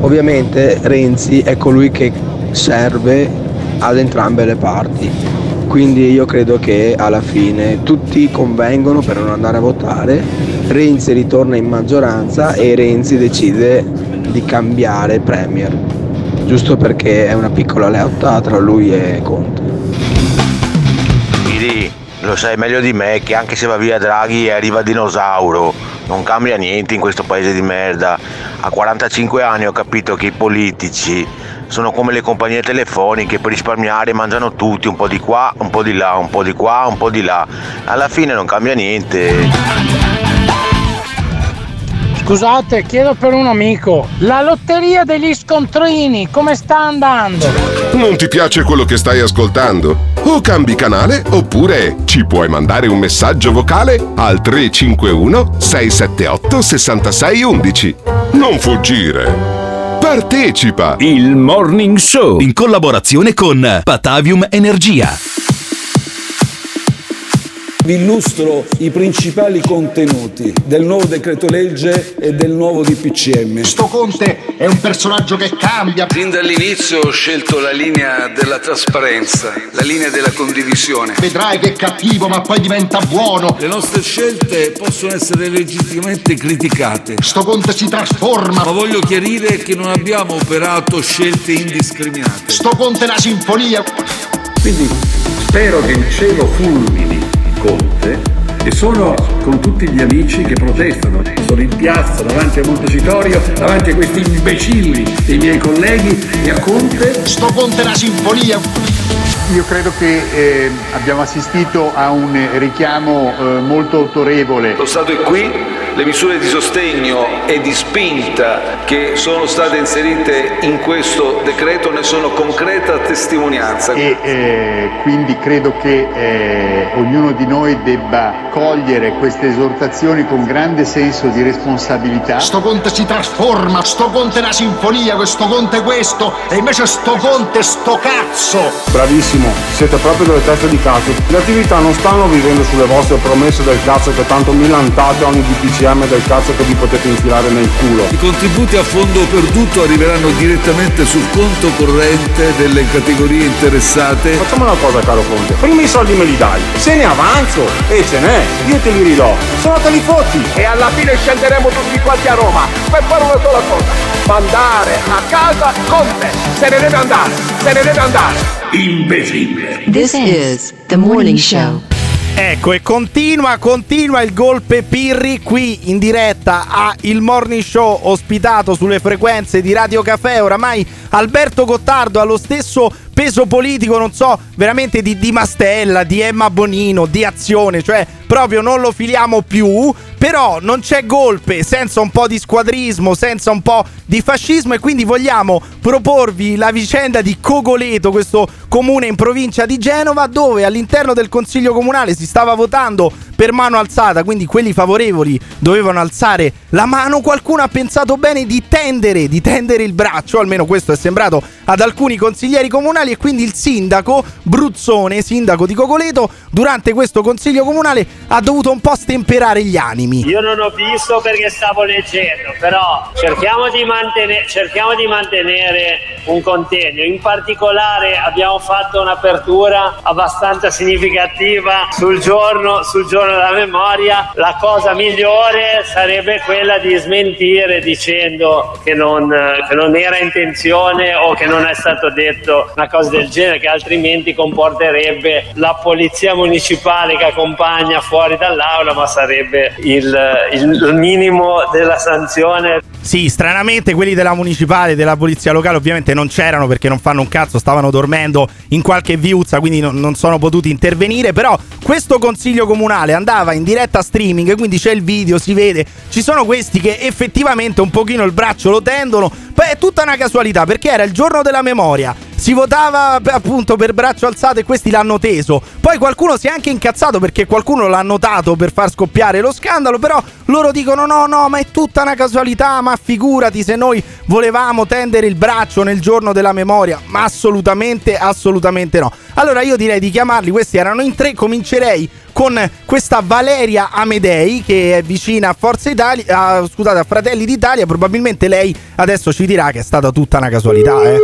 Ovviamente Renzi è colui che serve ad entrambe le parti, quindi io credo che alla fine tutti convengono per non andare a votare, Renzi ritorna in maggioranza e Renzi decide di cambiare Premier, giusto perché è una piccola lealtà tra lui e Conte. Lo sai meglio di me che anche se va via Draghi e arriva Dinosauro, non cambia niente in questo paese di merda. A 45 anni ho capito che i politici sono come le compagnie telefoniche, per risparmiare mangiano tutti, un po' di qua, un po' di là, un po' di qua, un po' di là. Alla fine non cambia niente. Scusate, chiedo per un amico. La lotteria degli scontrini, come sta andando? Non ti piace quello che stai ascoltando? O cambi canale oppure ci puoi mandare un messaggio vocale al 351 678 6611. Non fuggire. Partecipa! Il Morning Show in collaborazione con Patavium Energia. Vi illustro i principali contenuti del nuovo decreto legge e del nuovo DPCM. Sto Conte è un personaggio che cambia. Fin dall'inizio ho scelto la linea della trasparenza, la linea della condivisione. Vedrai che è cattivo, ma poi diventa buono. Le nostre scelte possono essere legittimamente criticate. Sto Conte si trasforma. Ma voglio chiarire che non abbiamo operato scelte indiscriminate. Sto Conte è una sinfonia. Quindi spero che il cielo fulmini Conte e sono con tutti gli amici che protestano. Sono in piazza davanti a Montecitorio, davanti a questi imbecilli dei miei colleghi e a Conte. Sto Conte è una sinfonia. Io credo che eh, abbiamo assistito a un richiamo eh, molto autorevole. Lo Stato è qui, le misure di sostegno e di spinta che sono state inserite in questo decreto ne sono concreta testimonianza. E eh, quindi credo che eh, ognuno di noi debba cogliere queste esortazioni con grande senso di responsabilità. Sto Conte si trasforma, sto Conte è una sinfonia, questo Conte è questo, e invece sto Conte sto cazzo. Bravissimo, siete proprio delle teste di cazzo. Le attività non stanno vivendo sulle vostre promesse del cazzo che tanto milantate ogni DPCM del cazzo che vi potete infilare nel culo. I contributi a fondo perduto arriveranno direttamente sul conto corrente delle categorie interessate. Facciamo una cosa caro Conte, prima i soldi me li dai, se ne avanzo e ce n'è, io te li ridò, se no te li fotti. E alla fine scenderemo tutti quanti a Roma per fare una sola cosa, mandare a casa Conte, se ne deve andare. se ne deve andare. Imbecille. This is the morning show. Ecco, e continua, continua il golpe Pirri qui in diretta a Il Morning Show ospitato sulle frequenze di Radio Caffè. Oramai Alberto Gottardo ha lo stesso peso politico, non so, veramente di Di Mastella, di Emma Bonino, di Azione, cioè proprio non lo filiamo più. Però non c'è golpe senza un po' di squadrismo, senza un po' di fascismo e quindi vogliamo proporvi la vicenda di Cogoleto, questo comune in provincia di Genova, dove all'interno del consiglio comunale si stava votando per mano alzata, quindi quelli favorevoli dovevano alzare la mano. Qualcuno ha pensato bene di tendere, di tendere il braccio, almeno questo è sembrato ad alcuni consiglieri comunali e quindi il sindaco Bruzzone, sindaco di Cogoleto, durante questo consiglio comunale ha dovuto un po' stemperare gli animi. Io non ho visto perché stavo leggendo, però cerchiamo di, mantene- cerchiamo di mantenere un contegno. In particolare abbiamo fatto un'apertura abbastanza significativa sul giorno, sul giorno della memoria. La cosa migliore sarebbe quella di smentire dicendo che non, che non era intenzione o che non è stato detto una cosa del genere, che altrimenti comporterebbe la polizia municipale che accompagna fuori dall'aula, ma sarebbe il, il minimo della sanzione. Sì, stranamente quelli della municipale, della polizia locale ovviamente non c'erano perché non fanno un cazzo, stavano dormendo in qualche viuzza, quindi non, non sono potuti intervenire, però questo consiglio comunale andava in diretta streaming, quindi c'è il video, si vede, ci sono questi che effettivamente un pochino il braccio lo tendono, poi è tutta una casualità perché era il giorno della memoria, si votava appunto per braccio alzato e questi l'hanno teso. Poi qualcuno si è anche incazzato perché qualcuno l'ha notato per far scoppiare lo scandalo, però loro dicono no, no, ma è tutta una casualità, ma figurati se noi volevamo tendere il braccio nel giorno della memoria, ma assolutamente, assolutamente no. Allora io direi di chiamarli, questi erano in tre, comincerei con questa Valeria Amedei che è vicina a Forza Italia, a- scusate, a Fratelli d'Italia, probabilmente lei adesso ci dirà che è stata tutta una casualità, eh.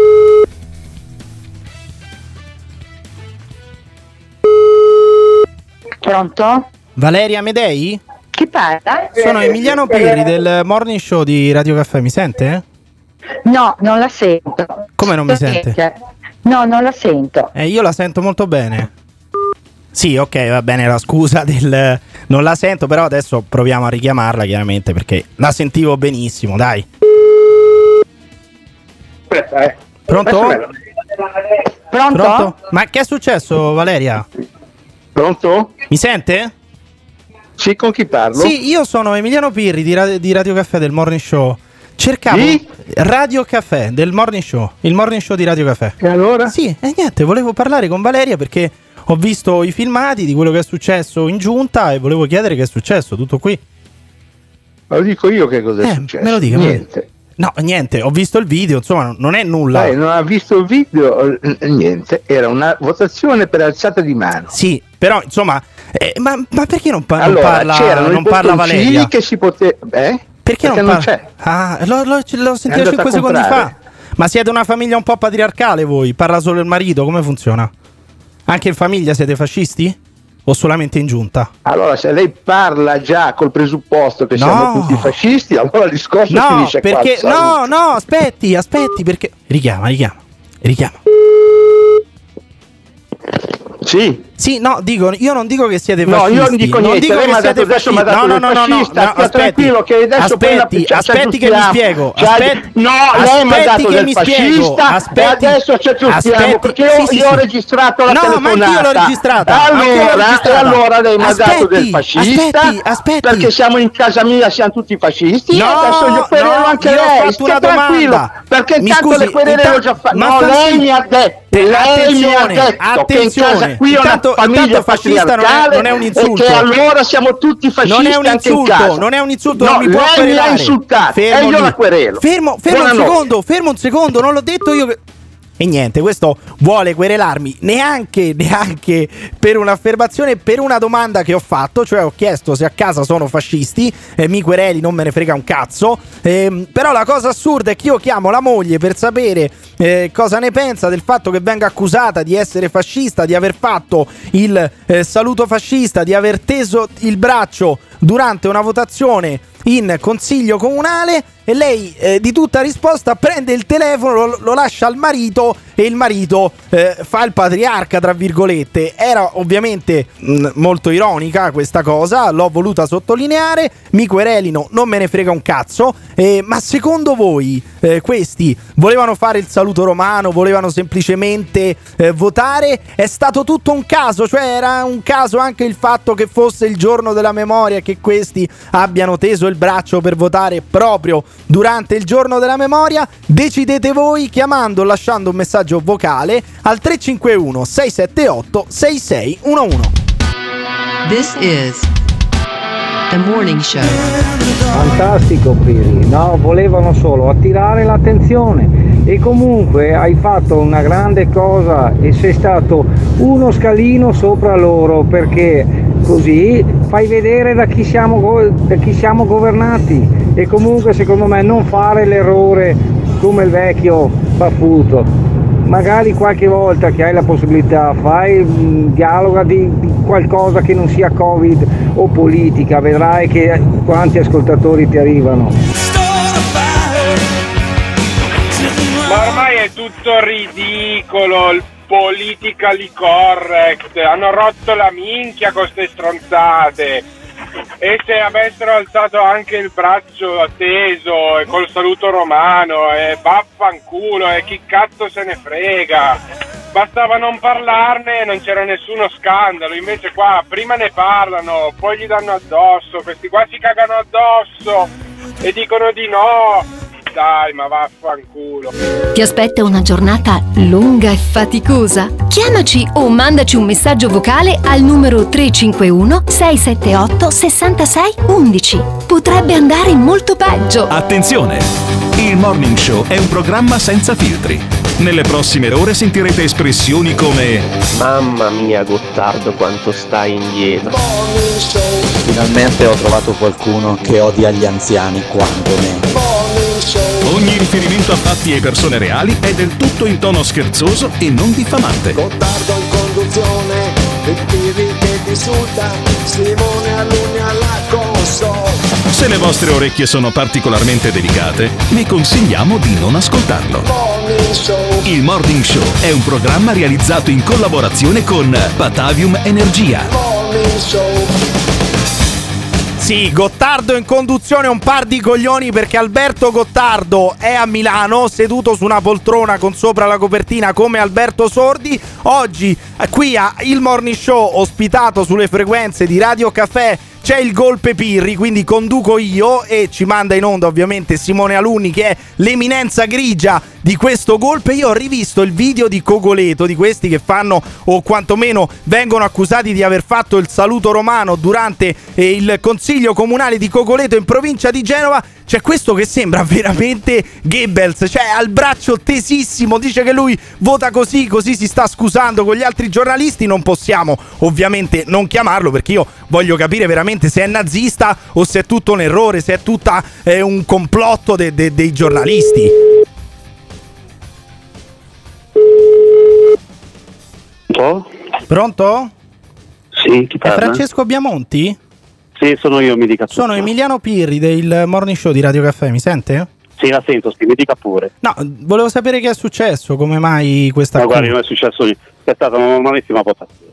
Pronto? Valeria Amedei? Chi parla? Sono Emiliano Pirri del Morning Show di Radio Caffè, mi sente? No, non la sento. Come non mi sente? No, non la sento. Eh, io la sento molto bene. Sì, ok, va bene la scusa del non la sento, però adesso proviamo a richiamarla chiaramente perché la sentivo benissimo, dai. Aspetta, eh. Pronto? Pronto? Pronto? Ma che è successo, Valeria? Pronto? Mi sente? Sì, con chi parlo? Sì, io sono Emiliano Pirri di, Ra- di Radio Caffè del Morning Show. Cercavo Di? Radio Caffè del Morning Show, il Morning Show di Radio Caffè. E allora? Sì, e niente, volevo parlare con Valeria perché ho visto i filmati di quello che è successo in giunta e volevo chiedere che è successo, tutto qui. Ma lo dico io che cosa è Eh, successo. me lo dica, me lo Niente. No, niente, ho visto il video, insomma, non è nulla. Lei non ha visto il video, eh, niente. Era una votazione per alzata di mano. Sì, però insomma, eh, ma, ma perché non, pa- non allora, parla, c'erano non i parla bottoncini Valeria? che si poteva... Eh? Perché, non, non parla? c'è. Ah, l'ho, l'ho- l'ho sentito andata 5 a secondi comprare. fa. Ma siete una famiglia un po' patriarcale voi? Parla solo il marito, come funziona? Anche in famiglia siete fascisti? O solamente in giunta? Allora, se lei parla già col presupposto che No. siamo tutti fascisti, allora il discorso No, finisce qua. perché Salute. no, no, aspetti, aspetti, perché richiama, richiama. Richiama. Sì. Sì, no, dico, io non dico che siete No, fascisti. io non dico niente, dico che siete fascisti. no, no, no, no, fascista, no, stia aspetti, che adesso aspetti, ci aspetti che mi spiego. Aspetti, no, lei mi ha dato che mi spiego. fascista Aspetti, adesso ci aggiustiamo aspetti, perché io, sì, sì, io ho sì. registrato la no, telefonata. ma anch'io l'ho registrata. l'ho Allora, registrata. allora lei mi ha dato del fascista Aspetti, aspetti. perché siamo in casa mia, siamo tutti fascisti. No, adesso io querelo no, anche io ho lei. fatto stia una tranquillo, domanda. perché intanto le querele l'ho già fatte. No, lei mi ha detto, lei mi ha Attenzione, detto che in casa attenzione. qui una Intanto- famiglia fascista non è- un insulto. e che allora siamo tutti fascisti Non è un insulto, non è un insulto, No, non mi può lei mi querelare. ha insultato Fermo e io lì. la querelo. Fermo, fermo un secondo, fermo un secondo, non l'ho detto io che... E niente, questo vuole querelarmi neanche, neanche per un'affermazione, per una domanda che ho fatto, cioè ho chiesto se a casa sono fascisti, e mi quereli, non me ne frega un cazzo. Ehm, però la cosa assurda è che io chiamo la moglie per sapere eh, cosa ne pensa del fatto che venga accusata di essere fascista, di aver fatto il eh, saluto fascista, di aver teso il braccio durante una votazione in consiglio comunale e lei eh, di tutta risposta prende il telefono, lo, lo lascia al marito e il marito eh, fa il patriarca, tra virgolette. Era ovviamente mh, molto ironica questa cosa, l'ho voluta sottolineare, mi querelino, non me ne frega un cazzo, eh, ma secondo voi eh, questi volevano fare il saluto romano, volevano semplicemente eh, votare? È stato tutto un caso, cioè era un caso anche il fatto che fosse il giorno della memoria che questi abbiano teso il braccio per votare proprio durante il giorno della memoria? Decidete voi chiamando o lasciando un messaggio vocale al 351 678 6611. This is the morning show. Fantastico Piri, no, volevano solo attirare l'attenzione e comunque hai fatto una grande cosa e sei stato uno scalino sopra loro perché così fai vedere da chi siamo, go- da chi siamo governati e comunque secondo me non fare l'errore come il vecchio baffuto. Magari qualche volta che hai la possibilità fai un dialoga di, di qualcosa che non sia Covid o politica, vedrai che quanti ascoltatori ti arrivano. Ma ormai è tutto ridicolo, il politically correct, hanno rotto la minchia con queste stronzate. E se avessero alzato anche il braccio teso e col saluto romano e vaffanculo e chi cazzo se ne frega. Bastava non parlarne e non c'era nessuno scandalo, invece qua prima ne parlano, poi gli danno addosso, questi qua si cagano addosso e dicono di no. Dai, ma vaffanculo. Ti aspetta una giornata lunga e faticosa? Chiamaci o mandaci un messaggio vocale al numero 351 678 66 11. Potrebbe andare molto peggio. Attenzione! Il Morning Show è un programma senza filtri. Nelle prossime ore sentirete espressioni come Mamma mia Gottardo quanto stai indietro. Finalmente ho trovato qualcuno che odia gli anziani quanto me. Ogni riferimento a fatti e persone reali è del tutto in tono scherzoso e non diffamante. Gottardo in conduzione, il Piri che ti insulta, Simone Alunni alla console. Se le vostre orecchie sono particolarmente delicate, vi consigliamo di non ascoltarlo. Il Morning Show è un programma realizzato in collaborazione con Batavium Energia. Sì, Gottardo in conduzione un par di coglioni perché Alberto Gottardo è a Milano seduto su una poltrona con sopra la copertina come Alberto Sordi. Oggi eh, qui a Il Morning Show ospitato sulle frequenze di Radio Caffè c'è il golpe Pirri, quindi conduco io e ci manda in onda ovviamente Simone Alunni che è l'eminenza grigia di questo golpe. Io ho rivisto il video di Cogoleto, di questi che fanno o quantomeno vengono accusati di aver fatto il saluto romano durante eh, il consiglio comunale di Cogoleto in provincia di Genova. C'è questo che sembra veramente Goebbels, cioè al braccio tesissimo, dice che lui vota così, così si sta scusando con gli altri giornalisti, non possiamo ovviamente non chiamarlo perché io voglio capire veramente se è nazista o se è tutto un errore, se è tutta eh, un complotto de- de- dei giornalisti. Pronto? Pronto? Sì, chi È parla? Francesco Biamonti? Sì, sono io, mi dica tutto. Sono Emiliano Pirri del Morning Show di Radio Caffè, mi sente? Sì, la sento, sì, mi dica pure. No, volevo sapere che è successo, come mai questa Ma accusa. guardi, non è successo niente. È stata una normalissima votazione.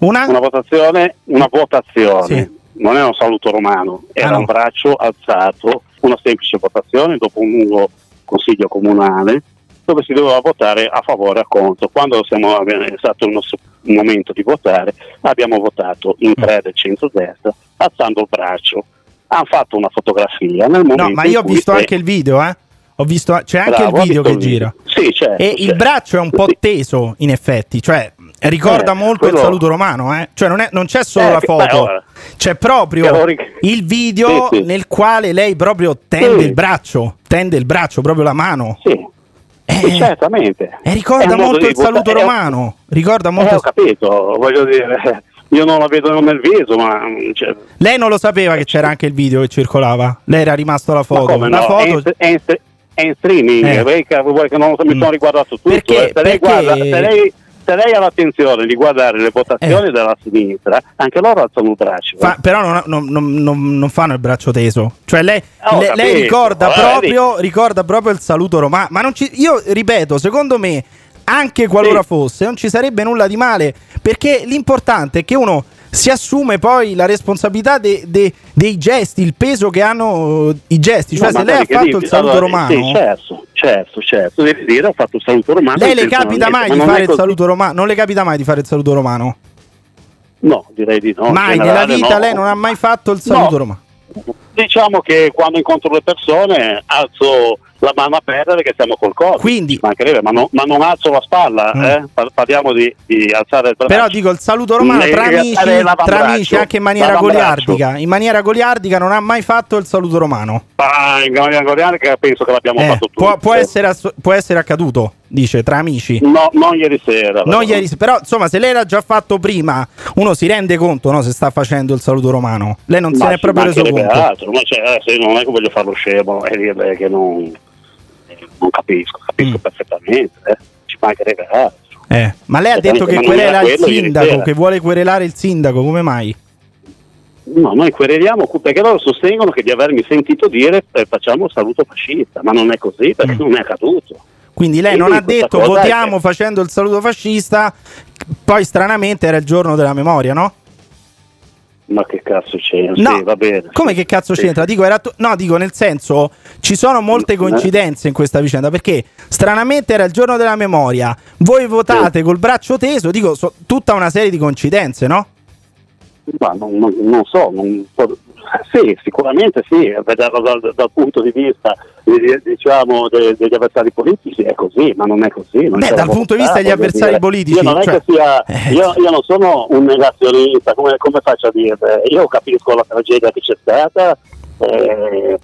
Una? Una votazione, una votazione. Sì. Non è un saluto romano, era Ah, no. un braccio alzato, una semplice votazione dopo un lungo consiglio comunale dove si doveva votare a favore o a contro. Quando siamo, è stato il nostro momento di votare, abbiamo votato in tre del centro-destra, alzando il braccio. Hanno fatto una fotografia nel momento No, ma io ho visto anche il video, eh. Ho visto, c'è anche Bravo, il video che il gira. Sì, certo, E il certo. braccio è un po' teso, in effetti, cioè ricorda Eh, molto il quello- saluto romano, eh. Cioè non, è- non c'è solo Eh, la foto, beh, ora- c'è proprio il video Sì, sì. nel quale lei proprio tende il braccio, tende il braccio, proprio la mano. Sì. Sì, certamente. E ricorda un modo molto il saluto un- romano. Ricorda Eh, molto. ho capito, voglio dire, io non la vedo nel viso, ma cioè, Lei non lo sapeva che c'era anche il video che circolava. Lei era rimasto la ma foto. la no? È, in, foto. è in è in streaming, Eh. vuole che non mi sono riguardato tutto. Perché- eh. se, lei perché- guarda, se, lei, se lei ha l'attenzione di guardare le votazioni Eh. della sinistra, anche loro alzano il braccio. Fa- però non, non- non- non- fanno il braccio teso. Cioè, lei, ho le- lei ricorda, eh, proprio, ricorda proprio il saluto romano. Ma non ci, io ripeto, secondo me, anche qualora fosse, non ci sarebbe nulla di male. Perché l'importante è che uno si assume poi la responsabilità de- de- dei gesti, il peso che hanno eh, i gesti. Cioè, No, se lei ha fatto il saluto allora, romano. Sì, certo, certo, certo. Devi dire, ho fatto il saluto romano. Lei le capita mai ma di fare il saluto romano? Non le capita mai di fare il saluto romano? No, direi di no. mai nella vita no. lei non ha mai fatto il saluto No. romano. Diciamo che quando incontro le persone alzo la mano a perdere che siamo col Covid. Quindi- mancherebbe, ma, no- ma non alzo la spalla, Mm. eh? Par- parliamo di, di alzare il braccio. Però dico il saluto romano tra amici, tra amici anche in maniera goliardica. In maniera goliardica non ha mai fatto il saluto romano. Ah, in maniera goliardica penso che l'abbiamo Eh, fatto tutti. può, può essere, ass- può essere accaduto, dice, tra amici. No, non ieri sera. Non ieri, però insomma se lei l'ha già fatto prima uno si rende conto no, se sta facendo il saluto romano lei non se Ma ne è proprio reso conto altro, ma cioè, eh, se non è che voglio farlo scemo e dirle che non, non capisco, capisco Mm. perfettamente, eh. ci mancherebbe altro. Eh, ma lei ha detto che querela il sindaco che vuole querelare il sindaco come mai? No, noi quereliamo perché loro sostengono che di avermi sentito dire eh, facciamo il saluto fascista, ma non è così perché non è accaduto. quindi lei Quindi non ha detto votiamo facendo il saluto fascista poi stranamente era il giorno della memoria no? Ma che cazzo c'è? No, Sì, va bene. Come che cazzo Sì. c'entra? Dico, era tu- no, dico nel senso, ci sono molte coincidenze in questa vicenda perché stranamente era il giorno della memoria, voi votate col braccio teso, dico, so- tutta una serie di coincidenze, no? Ma non, non- non so, non- sì, sicuramente sì, vederlo dal, dal punto di vista eh, diciamo, de- degli avversari politici è così, ma non è così. non Beh, dal punto di vista degli avversari dire. politici, Io non è cioè- che sia, io, io non sono un negazionista, come, come faccio a dire? Io capisco la tragedia che c'è stata. Eh,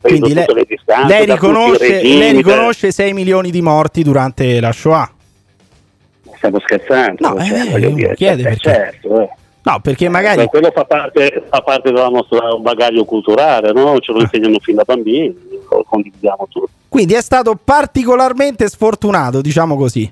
Quindi lei, distanze lei riconosce, lei riconosce 6 milioni di morti durante la Shoah. Stiamo scherzando, No, cioè, eh, voglio dire, chiede certo, eh. No, perché magari... Beh, quello fa parte, fa parte del nostro bagaglio culturale, no? ce lo insegnano fin da bambini, lo condividiamo tutti. Quindi è stato particolarmente sfortunato, diciamo così.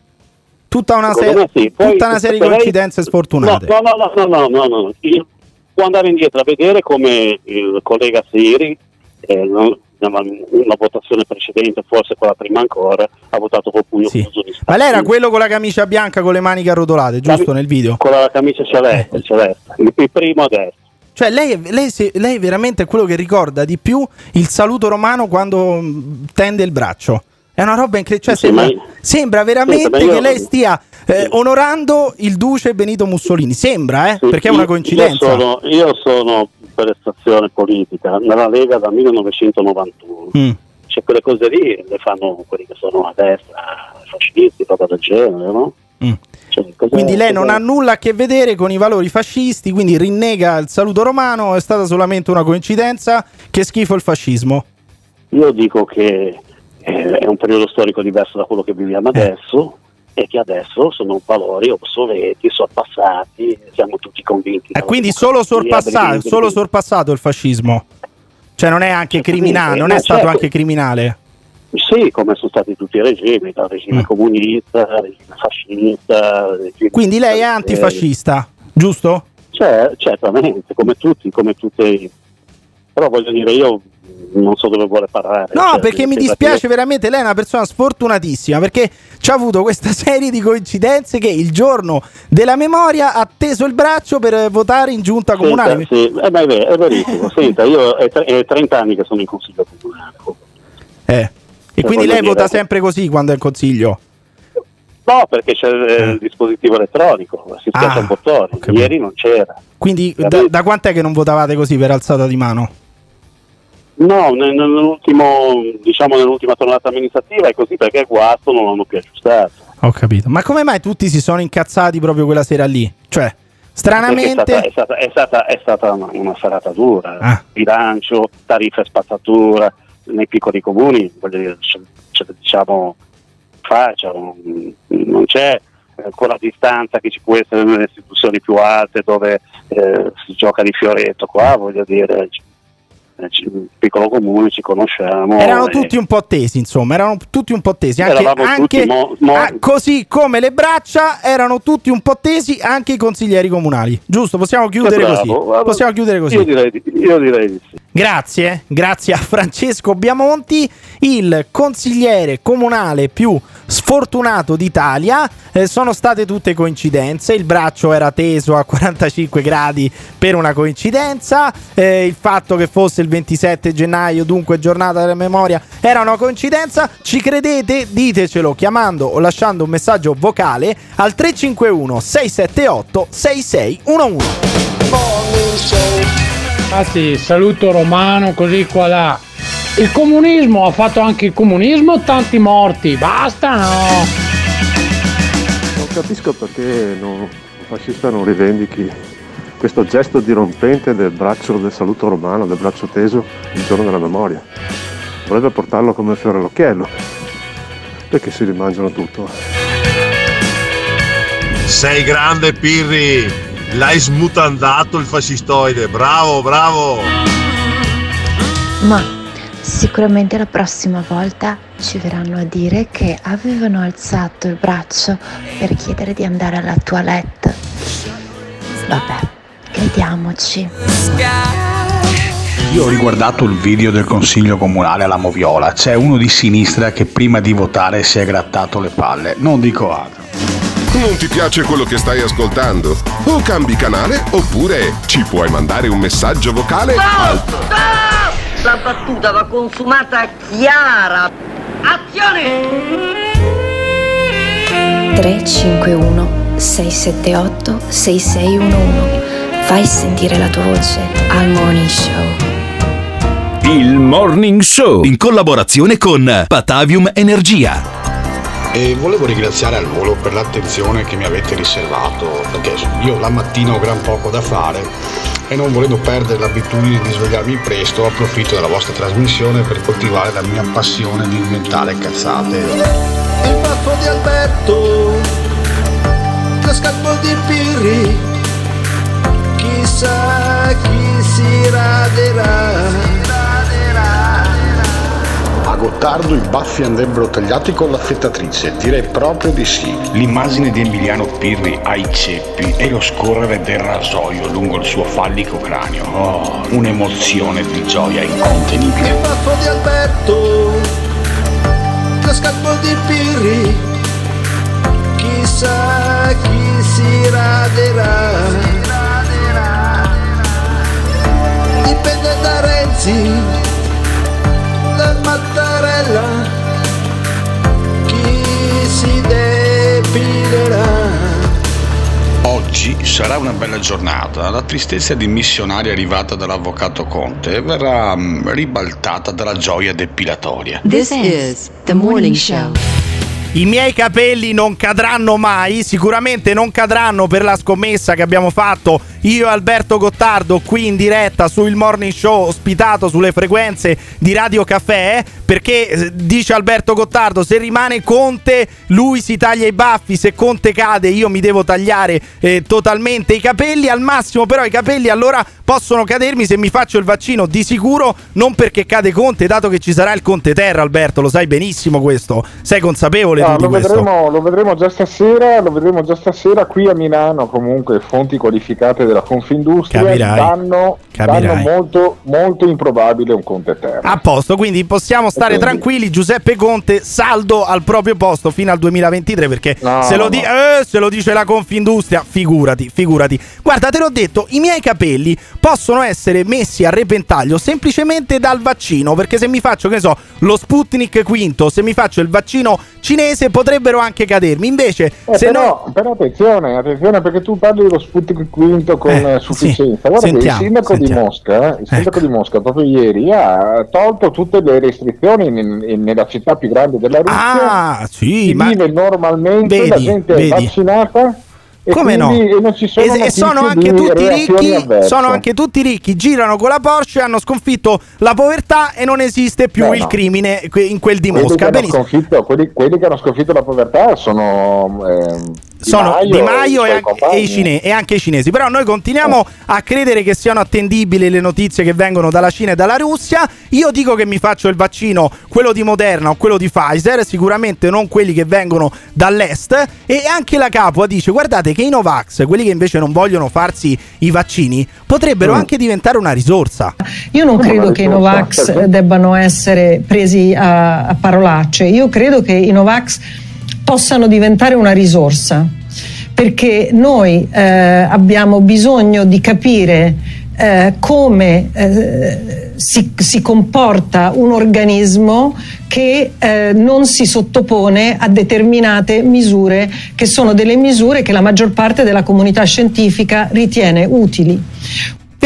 Tutta una, me sì. Poi, tutta una serie di per lei- coincidenze sfortunate. No, no, no, no, no, no, no. Io- Può andare indietro a vedere come il collega Siri, eh, non- nella- una votazione precedente, forse quella prima ancora, ha votato col pugno Sì. Ma lei era quello con la camicia bianca con le maniche arrotolate, giusto nel video? Con la camicia celeste, celeste. Il, il primo a destra. Cioè, lei, è- lei, lei veramente è quello che ricorda di più il saluto romano quando mh, tende il braccio. È una roba incredibile. Cioè, Sì, sembra, sembra veramente io- che lei stia eh, onorando il duce Benito Mussolini. Sembra, eh? Perché è una coincidenza. Io sono, io sono per politica nella Lega dal 1991. Mm. Cioè, quelle cose lì le fanno quelli che sono a destra, fascisti, roba del genere, no? Mm. Cioè, Quindi lei non ha nulla a che vedere con i valori fascisti, quindi rinnega il saluto romano, è stata solamente una coincidenza. Che schifo il fascismo. Io dico che eh, è un periodo storico diverso da quello che viviamo Eh. adesso e che adesso sono valori obsoleti, sorpassati, siamo tutti convinti. E quindi solo delle- solo sorpassato il fascismo. Cioè non è anche criminale, non è no, stato certo. anche criminale. Sì, come sono stati tutti i regimi, dal regime Mm. comunista, al regime fascista. al regime- Quindi lei è antifascista, giusto? Cioè, certamente, come tutti, come tutti. Però voglio dire, io non so dove vuole parare. No, cioè, perché mi dispiace che- veramente, lei è una persona sfortunatissima perché ci ha avuto questa serie di coincidenze che il giorno della memoria ha teso il braccio per eh, votare in giunta comunale. Senta, sì, eh, beh, è ver- è verissimo. Senta, io è, tre- è 30 anni che sono in consiglio comunale. Eh. E Cioè, quindi lei dire- vota sempre così quando è in consiglio? No, perché c'è eh, il dispositivo elettronico, si schiaccia Ah, un bottone. Ieri non c'era. Quindi da, da quant'è che non votavate così per alzata di mano? No, nel- nell'ultimo, diciamo nell'ultima tornata amministrativa è così perché il guasto non l'hanno più aggiustato. Ho capito. Ma come mai tutti si sono incazzati proprio quella sera lì? Cioè, stranamente... È stata, è stata, è stata, è stata una, serata dura. Ah. Bilancio, tariffe spazzatura, nei piccoli comuni, voglio dire, c'è, c'è, diciamo, faccia, non, non c'è eh, quella distanza che ci può essere nelle istituzioni più alte dove eh, si gioca di fioretto qua, voglio dire. Eh, piccolo comune, ci conosciamo. Erano e- tutti un po' tesi, insomma, erano tutti un po' tesi. Anche, anche- mo- mo- ah, così come le braccia erano tutti un po' tesi anche i consiglieri comunali. Giusto? Possiamo chiudere Bravo, così. Possiamo chiudere così. Io direi, di- io direi di sì. Grazie, grazie a Francesco Biamonti, il consigliere comunale più sfortunato d'Italia. Eh, sono state tutte coincidenze. Il braccio era teso a 45 gradi per una coincidenza. Eh, il fatto che fosse il 27 gennaio, dunque giornata della memoria, era una coincidenza. Ci credete? Ditecelo chiamando o lasciando un messaggio vocale al 351 678 6611. Ah sì, saluto romano così qua là. Il comunismo ha fatto anche il comunismo tanti morti, basta no? Non capisco perché non- un fascista non rivendichi questo gesto dirompente del braccio del saluto romano, del braccio teso il giorno della memoria. Vorrebbe portarlo come fiore all'occhiello. Perché si rimangiano tutto? Sei grande Pirri, l'hai smutandato il fascistoide, bravo, bravo. Ma sicuramente la prossima volta ci verranno a dire che avevano alzato il braccio per chiedere di andare alla toilette. Vabbè, crediamoci. Io ho riguardato il video del consiglio comunale alla Moviola. C'è uno di sinistra che prima di votare si è grattato le palle. Non dico altro. Non ti piace quello che stai ascoltando? O cambi canale oppure ci puoi mandare un messaggio vocale al La battuta va consumata chiara. Azione! 351 678 6611. Fai sentire la tua voce al Morning Show. Il Morning Show in collaborazione con Patavium Energia. E volevo ringraziare al volo per l'attenzione che mi avete riservato, perché io la mattina ho gran poco da fare e non volendo perdere l'abitudine di svegliarmi presto, approfitto della vostra trasmissione per coltivare la mia passione di inventare cazzate. Il baffo di Alberto, lo scalpo di Pirri, chissà chi si raderà. Gottardo i baffi andrebbero tagliati con l'affettatrice, direi proprio di sì. L'immagine di Emiliano Pirri ai ceppi e lo scorrere del rasoio lungo il suo fallico cranio. Oh, un'emozione di gioia incontenibile. Il baffo di Alberto, lo scalpo di Pirri, chissà chi si raderà. Dipende da Renzi, da Mattarella, chi si depilerà. Oggi sarà una bella giornata. La tristezza di missionari arrivata dall'avvocato Conte verrà mm, ribaltata dalla gioia depilatoria. This is the morning show. I miei capelli non cadranno mai, sicuramente non cadranno per la scommessa che abbiamo fatto io e Alberto Gottardo qui in diretta sul Morning Show ospitato sulle frequenze di Radio Caffè, perché eh, dice Alberto Gottardo se rimane Conte lui si taglia i baffi, se Conte cade io mi devo tagliare eh, totalmente i capelli, al massimo però i capelli allora possono cadermi se mi faccio il vaccino, di sicuro non perché cade Conte, dato che ci sarà il Conte Terra Alberto, lo sai benissimo questo, sei consapevole No, lo, questo? vedremo, lo vedremo già stasera, lo vedremo già stasera qui a Milano, comunque fonti qualificate della Confindustria Capirai. danno, Capirai. danno molto, molto improbabile un Conte Terra. A posto, quindi possiamo stare quindi- tranquilli. Giuseppe Conte saldo al proprio posto fino al 2023 perché No, se, lo no, di- no. eh, se lo dice la Confindustria, figurati, figurati. Guarda, te l'ho detto, i miei capelli possono essere messi a repentaglio semplicemente dal vaccino perché se mi faccio, che so, lo Sputnik V, se mi faccio il vaccino cinese potrebbero anche cadermi. Invece, Eh, se però, però attenzione, attenzione perché tu parli dello Sputnik V con Eh, eh, sufficienza. sì, Guarda che il sentiamo, sindaco di sentiamo. Mosca, il sindaco di Mosca proprio ieri ha tolto tutte le restrizioni in- in- nella città più grande della Russia. Ah, sì, si ma- vive normalmente, la Vedi, gente vedi. è vaccinata. E Come no? E sono, E, e sono anche ricchi, sono anche tutti ricchi, girano con la Porsche, hanno sconfitto la povertà e non esiste più Beh, il no. crimine in quel di Quelli che, Mosca. Benissimo. sconfitto, quelli, quelli che hanno sconfitto la povertà sono ehm, sono Maio Di Maio e e, i e cine- e anche i cinesi. Però noi continuiamo a credere che siano attendibili le notizie che vengono dalla Cina e dalla Russia. Io dico che mi faccio il vaccino, quello di Moderna o quello di Pfizer, sicuramente non quelli che vengono dall'est. E anche la Capua dice: guardate che i Novax, quelli che invece non vogliono farsi i vaccini, potrebbero Mm. anche diventare una risorsa. Io non Come credo che i? Novax Perché? debbano essere presi a, a parolacce, io credo che i Novax possano diventare una risorsa, perché noi eh, abbiamo bisogno di capire eh, come eh, si, si comporta un organismo che eh, non si sottopone a determinate misure che sono delle misure che la maggior parte della comunità scientifica ritiene utili.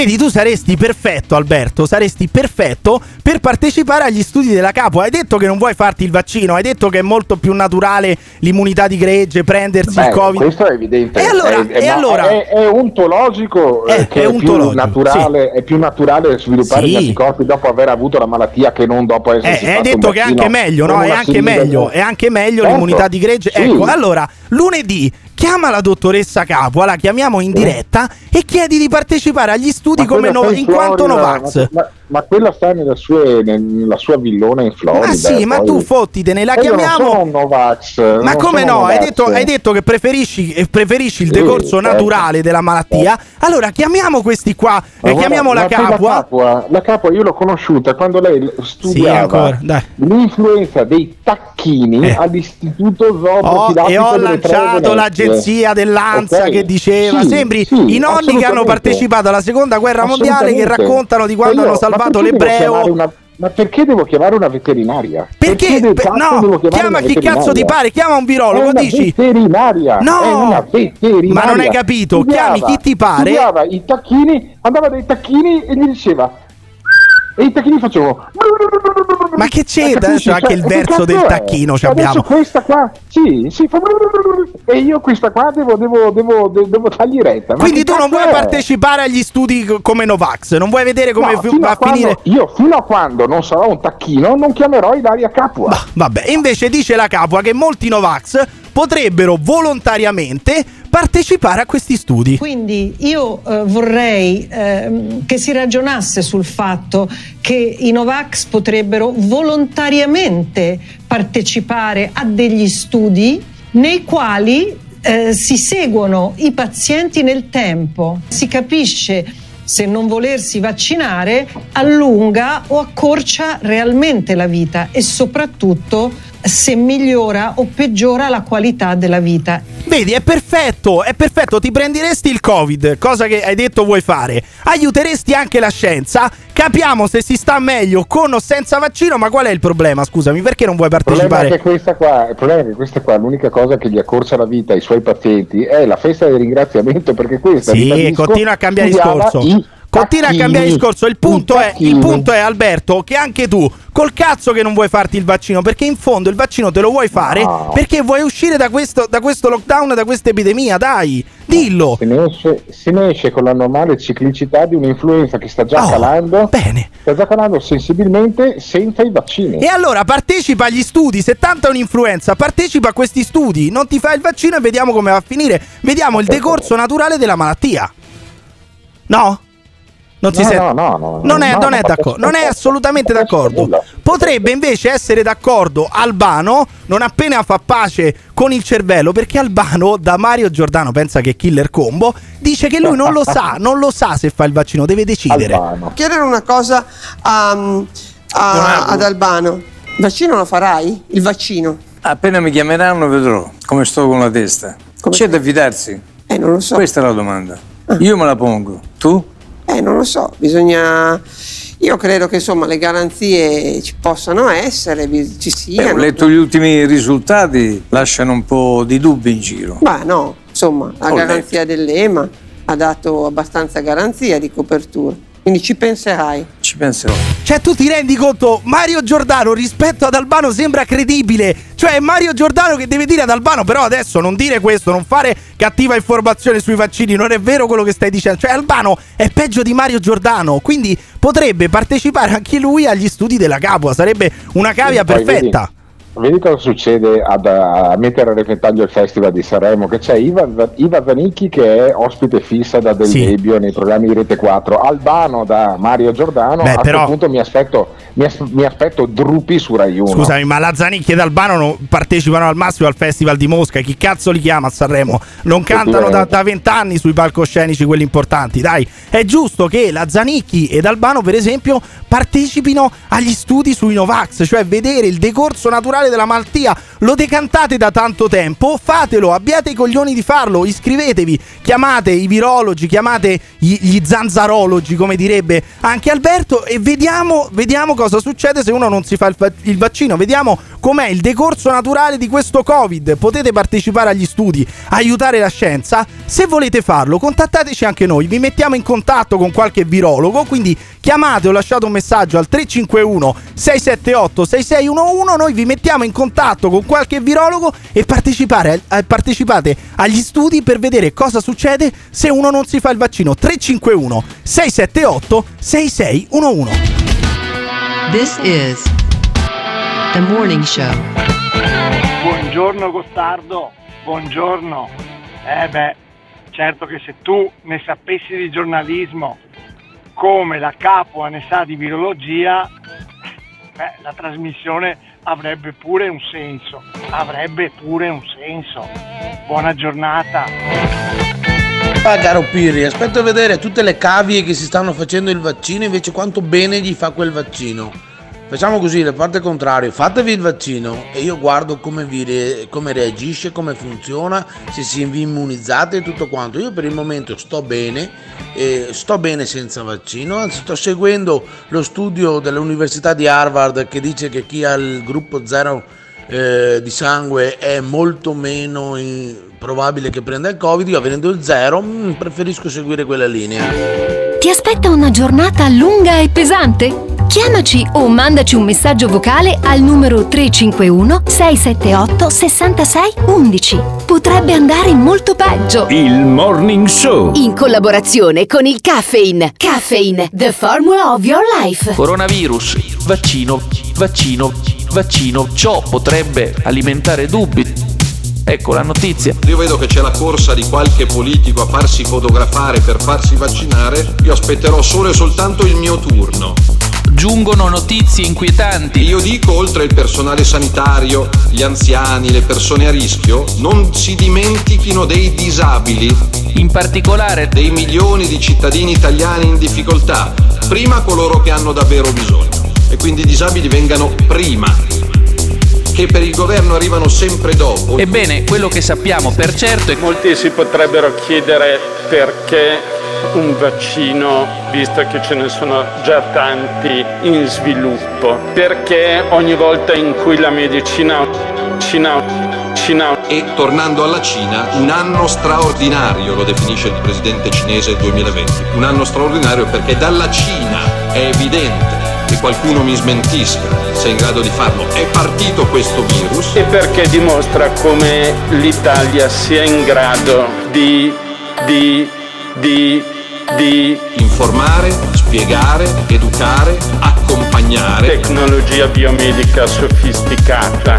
Vedi, tu saresti perfetto, Alberto, saresti perfetto per partecipare agli studi della Capo. Hai detto che non vuoi farti il vaccino, hai detto che è molto più naturale l'immunità di gregge, prendersi Beh, il Covid. questo è evidente. E allora- È- è- e ma allora- è, è ontologico eh, Eh, che è è, ontologico, più naturale, è più naturale sviluppare Sì. gli anticorpi dopo aver avuto la malattia che non dopo essersi Eh, hai detto che è anche meglio, no? È anche meglio, è anche meglio Certo. l'immunità di gregge. Sì. Ecco, allora, lunedì chiama la dottoressa Capua, la chiamiamo in diretta e chiedi di partecipare agli studi come no- in quanto Novax. Ma, ma- ma quella sta nelle sue- nella sua villona in Florida. Ma sì, ma poi- tu fottitene, la io chiamiamo. Novax. Ma come no? Hai detto, hai detto che preferisci, eh, preferisci il Sì, decorso certo. naturale della malattia. Allora chiamiamo questi qua, Ma eh, chiamiamo la ma poi Capua. Capua. La Capua io l'ho conosciuta quando lei Sì, studiava dai. l'influenza dei tacchini all'Istituto Oh, Zooprofilattico e ho lanciato l'agenzia dell'ANSA Ok? che diceva: Sì, Sembri sì, i nonni che hanno partecipato alla seconda guerra mondiale che raccontano di quando Ma hanno ma salvato perché devo l'ebreo. una- Ma perché devo chiamare una veterinaria? Perché? del Per- cazzo no, chiama chi cazzo ti pare, chiama un virologo, È una dici- veterinaria. No! veterinaria. Ma non hai capito, Studiava- chiami chi ti pare. Studiava i tacchini, andava dai tacchini e gli diceva e i tacchini facevano Ma che? Capisci? Adesso anche Cioè, il verso del tacchino ci Adesso abbiamo. questa qua, sì, sì, fa e io questa qua devo, devo, devo, de- devo dargli retta. Ma Quindi tu non vuoi è? partecipare agli studi co- come Novax, non vuoi vedere come No, fi- va a quando- finire. Io fino a quando non sarò un tacchino non chiamerò Ilaria Capua. Vabbè, invece dice la Capua che molti Novax potrebbero volontariamente partecipare a questi studi. Quindi io eh, vorrei ehm, che si ragionasse sul fatto che i Novax potrebbero volontariamente partecipare a degli studi nei quali eh, si seguono i pazienti nel tempo, si capisce se non volersi vaccinare allunga o accorcia realmente la vita e soprattutto se migliora o peggiora la qualità della vita. Vedi, è perfetto, è perfetto, ti prenderesti il Covid, cosa che hai detto vuoi fare. Aiuteresti anche la scienza, capiamo se si sta meglio con o senza vaccino, ma qual è il problema? Scusami, perché non vuoi Il problema, è partecipare? che questa qua, il problema è che questa qua, l'unica cosa che gli accorcia la vita ai suoi pazienti è la festa del ringraziamento perché questa Sì, continua a cambiare discorso. i Continua a cambiare discorso. Il punto, è, il punto è, Alberto, che anche tu, col cazzo che non vuoi farti il vaccino, perché in fondo il vaccino te lo vuoi fare No. perché vuoi uscire da questo, da questo lockdown, da questa epidemia, dai, dillo. Se ne, esce, se ne esce con la normale ciclicità di un'influenza che sta già Oh, calando, sta già calando sensibilmente senza i vaccini. E allora partecipa agli studi, se tanto è un'influenza, partecipa a questi studi, non ti fai il vaccino e vediamo come va a finire. Vediamo il decorso naturale della malattia. No? Non si No, sente? no, no, no, non è, no, non è d'accordo, non è assolutamente d'accordo. Potrebbe invece essere d'accordo Albano, non appena fa pace con il cervello, perché Albano da Mario Giordano, pensa che è killer combo, dice che lui non lo sa, non lo sa se fa il vaccino, deve decidere. chiedere una cosa a- a- ad Albano. Il vaccino lo farai? Il vaccino? Appena mi chiameranno vedrò come sto con la testa. C'è da fidarsi? Eh, non lo so. Questa è la domanda. Io me la pongo. Tu? Eh, non lo so, bisogna... Io credo che insomma le garanzie ci possano essere, ci Beh, siano. ho letto gli ultimi risultati, lasciano un po' di dubbi in giro. Ma no, insomma, la Ho garanzia dell'EMA ha dato abbastanza garanzia di copertura. Quindi ci penserai. Ci penserò. Cioè, tu ti rendi conto, Mario Giordano rispetto ad Albano sembra credibile. Cioè, è Mario Giordano che deve dire ad Albano, però adesso non dire questo, non fare cattiva informazione sui vaccini, non è vero quello che stai dicendo. Cioè, Albano è peggio di Mario Giordano, quindi potrebbe partecipare anche lui agli studi della Capua, sarebbe una cavia perfetta. vedi cosa succede ad, a mettere a repentaglio il festival di Sanremo che c'è Iva, Iva Zanicchi che è ospite fissa da Del Sì. Debbio nei programmi di Rete 4 Albano da Mario Giordano Beh, a però- questo punto mi aspetto, mi as- mi aspetto Drupi su Rai 1 Scusami, ma la Zanicchi ed Albano non partecipano al massimo al Festival di Mosca. Chi cazzo li chiama a Sanremo? Non cantano da da vent'anni sui palcoscenici quelli importanti. Dai, è giusto che la Zanicchi ed Albano, per esempio, partecipino agli studi sui Novax, cioè vedere il decorso naturale della malattia. Lo decantate da tanto tempo, fatelo, abbiate i coglioni di farlo, iscrivetevi, chiamate i virologi, chiamate gli, gli zanzarologi, come direbbe anche Alberto, e vediamo, vediamo cosa succede se uno non si fa il, il vaccino. Vediamo com'è il decorso naturale di questo Covid. Potete partecipare agli studi, aiutare la scienza. Se volete farlo, contattateci anche noi. Vi mettiamo in contatto con qualche virologo. Quindi chiamate o lasciate un messaggio al 351 678 6611. Noi vi mettiamo in contatto con qualche virologo e partecipare, eh, partecipate agli studi per vedere cosa succede se uno non si fa il vaccino. 351 678 6611. This is the morning show. Buongiorno Gottardo, buongiorno. Eh beh, certo che se tu ne sapessi di giornalismo come la capua ne sa di virologia, beh, la trasmissione avrebbe pure un senso, avrebbe pure un senso. Buona giornata. Ah, caro Pirri, aspetta a vedere tutte le cavie che si stanno facendo il vaccino, invece quanto bene gli fa quel vaccino. Facciamo così, la parte contraria, fatevi il vaccino e io guardo come, vi come reagisce, come funziona, se si vi immunizzate e tutto quanto. Io per il momento sto bene, eh, sto bene senza vaccino, anzi sto seguendo lo studio dell'Università di Harvard che dice che chi ha il gruppo zero eh, di sangue è molto meno eh, probabile che prenda il Covid, io avendo il zero mm, preferisco seguire quella linea. Ti aspetta una giornata lunga e pesante? Chiamaci o mandaci un messaggio vocale al numero 351 678 66 11. Potrebbe andare molto peggio. Il Morning Show. In collaborazione con il Caffeine. Caffeine, the formula of your life. Coronavirus, vaccino, vaccino, vaccino. Ciò potrebbe alimentare dubbi. Ecco la notizia. Io vedo che c'è la corsa di qualche politico a farsi fotografare per farsi vaccinare. Io aspetterò solo e soltanto il mio turno. Giungono notizie inquietanti. Io dico, oltre il personale sanitario, gli anziani, le persone a rischio, non si dimentichino dei disabili. In particolare dei milioni di cittadini italiani in difficoltà. Prima coloro che hanno davvero bisogno. E quindi i disabili vengano prima. Che per il governo arrivano sempre dopo. Ebbene, quello che sappiamo per certo è che Molti si potrebbero chiedere perché un vaccino, visto che ce ne sono già tanti in sviluppo, perché ogni volta in cui la medicina, Cina, Cina E tornando alla Cina, un anno straordinario, lo definisce il presidente cinese 2020. Un anno straordinario perché dalla Cina è evidente qualcuno mi smentisca se è in grado di farlo. È partito questo virus. e perché dimostra come l'Italia sia in grado di, di, di, di Informare, spiegare, educare, accompagnare. tecnologia biomedica sofisticata,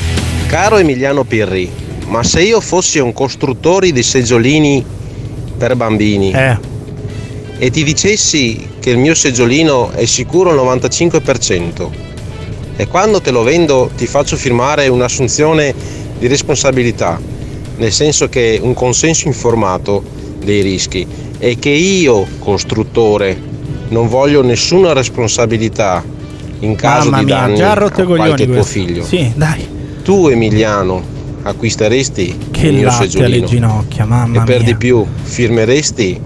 Caro Emiliano Pirri, ma se io fossi un costruttore di seggiolini per bambini e ti dicessi che il mio seggiolino è sicuro al 95% e quando te lo vendo ti faccio firmare un'assunzione di responsabilità, nel senso che un consenso informato dei rischi e che io, costruttore, non voglio nessuna responsabilità in caso Mamma di mia, danni già a qualche coglioni tuo questo. figlio. Sì, dai. Tu Emiliano acquisteresti Che il mio latte alle seggiolino ginocchia, mamma e per mia. di più firmeresti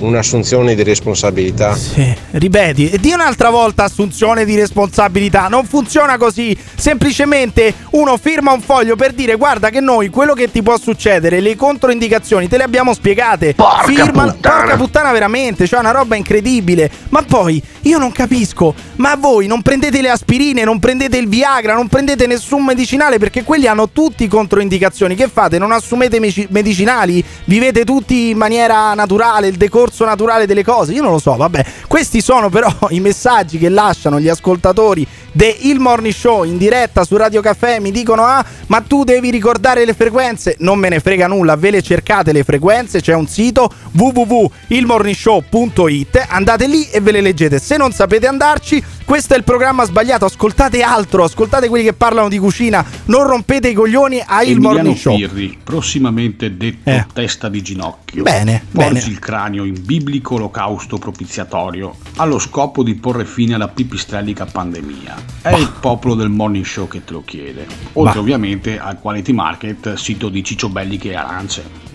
un'assunzione di responsabilità? Sì. Ripeti. Di un'altra volta assunzione di responsabilità. Non funziona così. Semplicemente uno firma un foglio per dire guarda che noi quello che ti può succedere, le controindicazioni, te le abbiamo spiegate. Porca firma, puttana. porca puttana veramente, cioè una roba incredibile. Ma poi io non capisco, ma voi non prendete le aspirine, non prendete il Viagra, non prendete nessun medicinale perché quelli hanno tutti controindicazioni. Che fate? Non assumete medicinali? Vivete tutti in maniera naturale, il decorso naturale delle cose? Io non lo so, vabbè. Questi sono però i messaggi che lasciano gli ascoltatori de Il Morning Show in diretta su Radio Caffè. Mi dicono: Ah, ma tu devi ricordare le frequenze. Non me ne frega nulla, ve le cercate le frequenze. C'è un sito www.ilmorningshow.it. Andate lì e ve le leggete. Se non sapete andarci, questo è il programma sbagliato. Ascoltate altro, ascoltate quelli che parlano di cucina. Non rompete i coglioni a Il Emiliano Morning Show. Pirri, prossimamente detto Eh. testa di ginocchio. Bene, Porgi bene. il cranio in biblico olocausto propiziatorio allo scopo di porre fine alla pipistrellica pandemia. È il popolo del morning show che te lo chiede. Oltre Bah. ovviamente al Quality Market, sito di cicciobelliche e arance.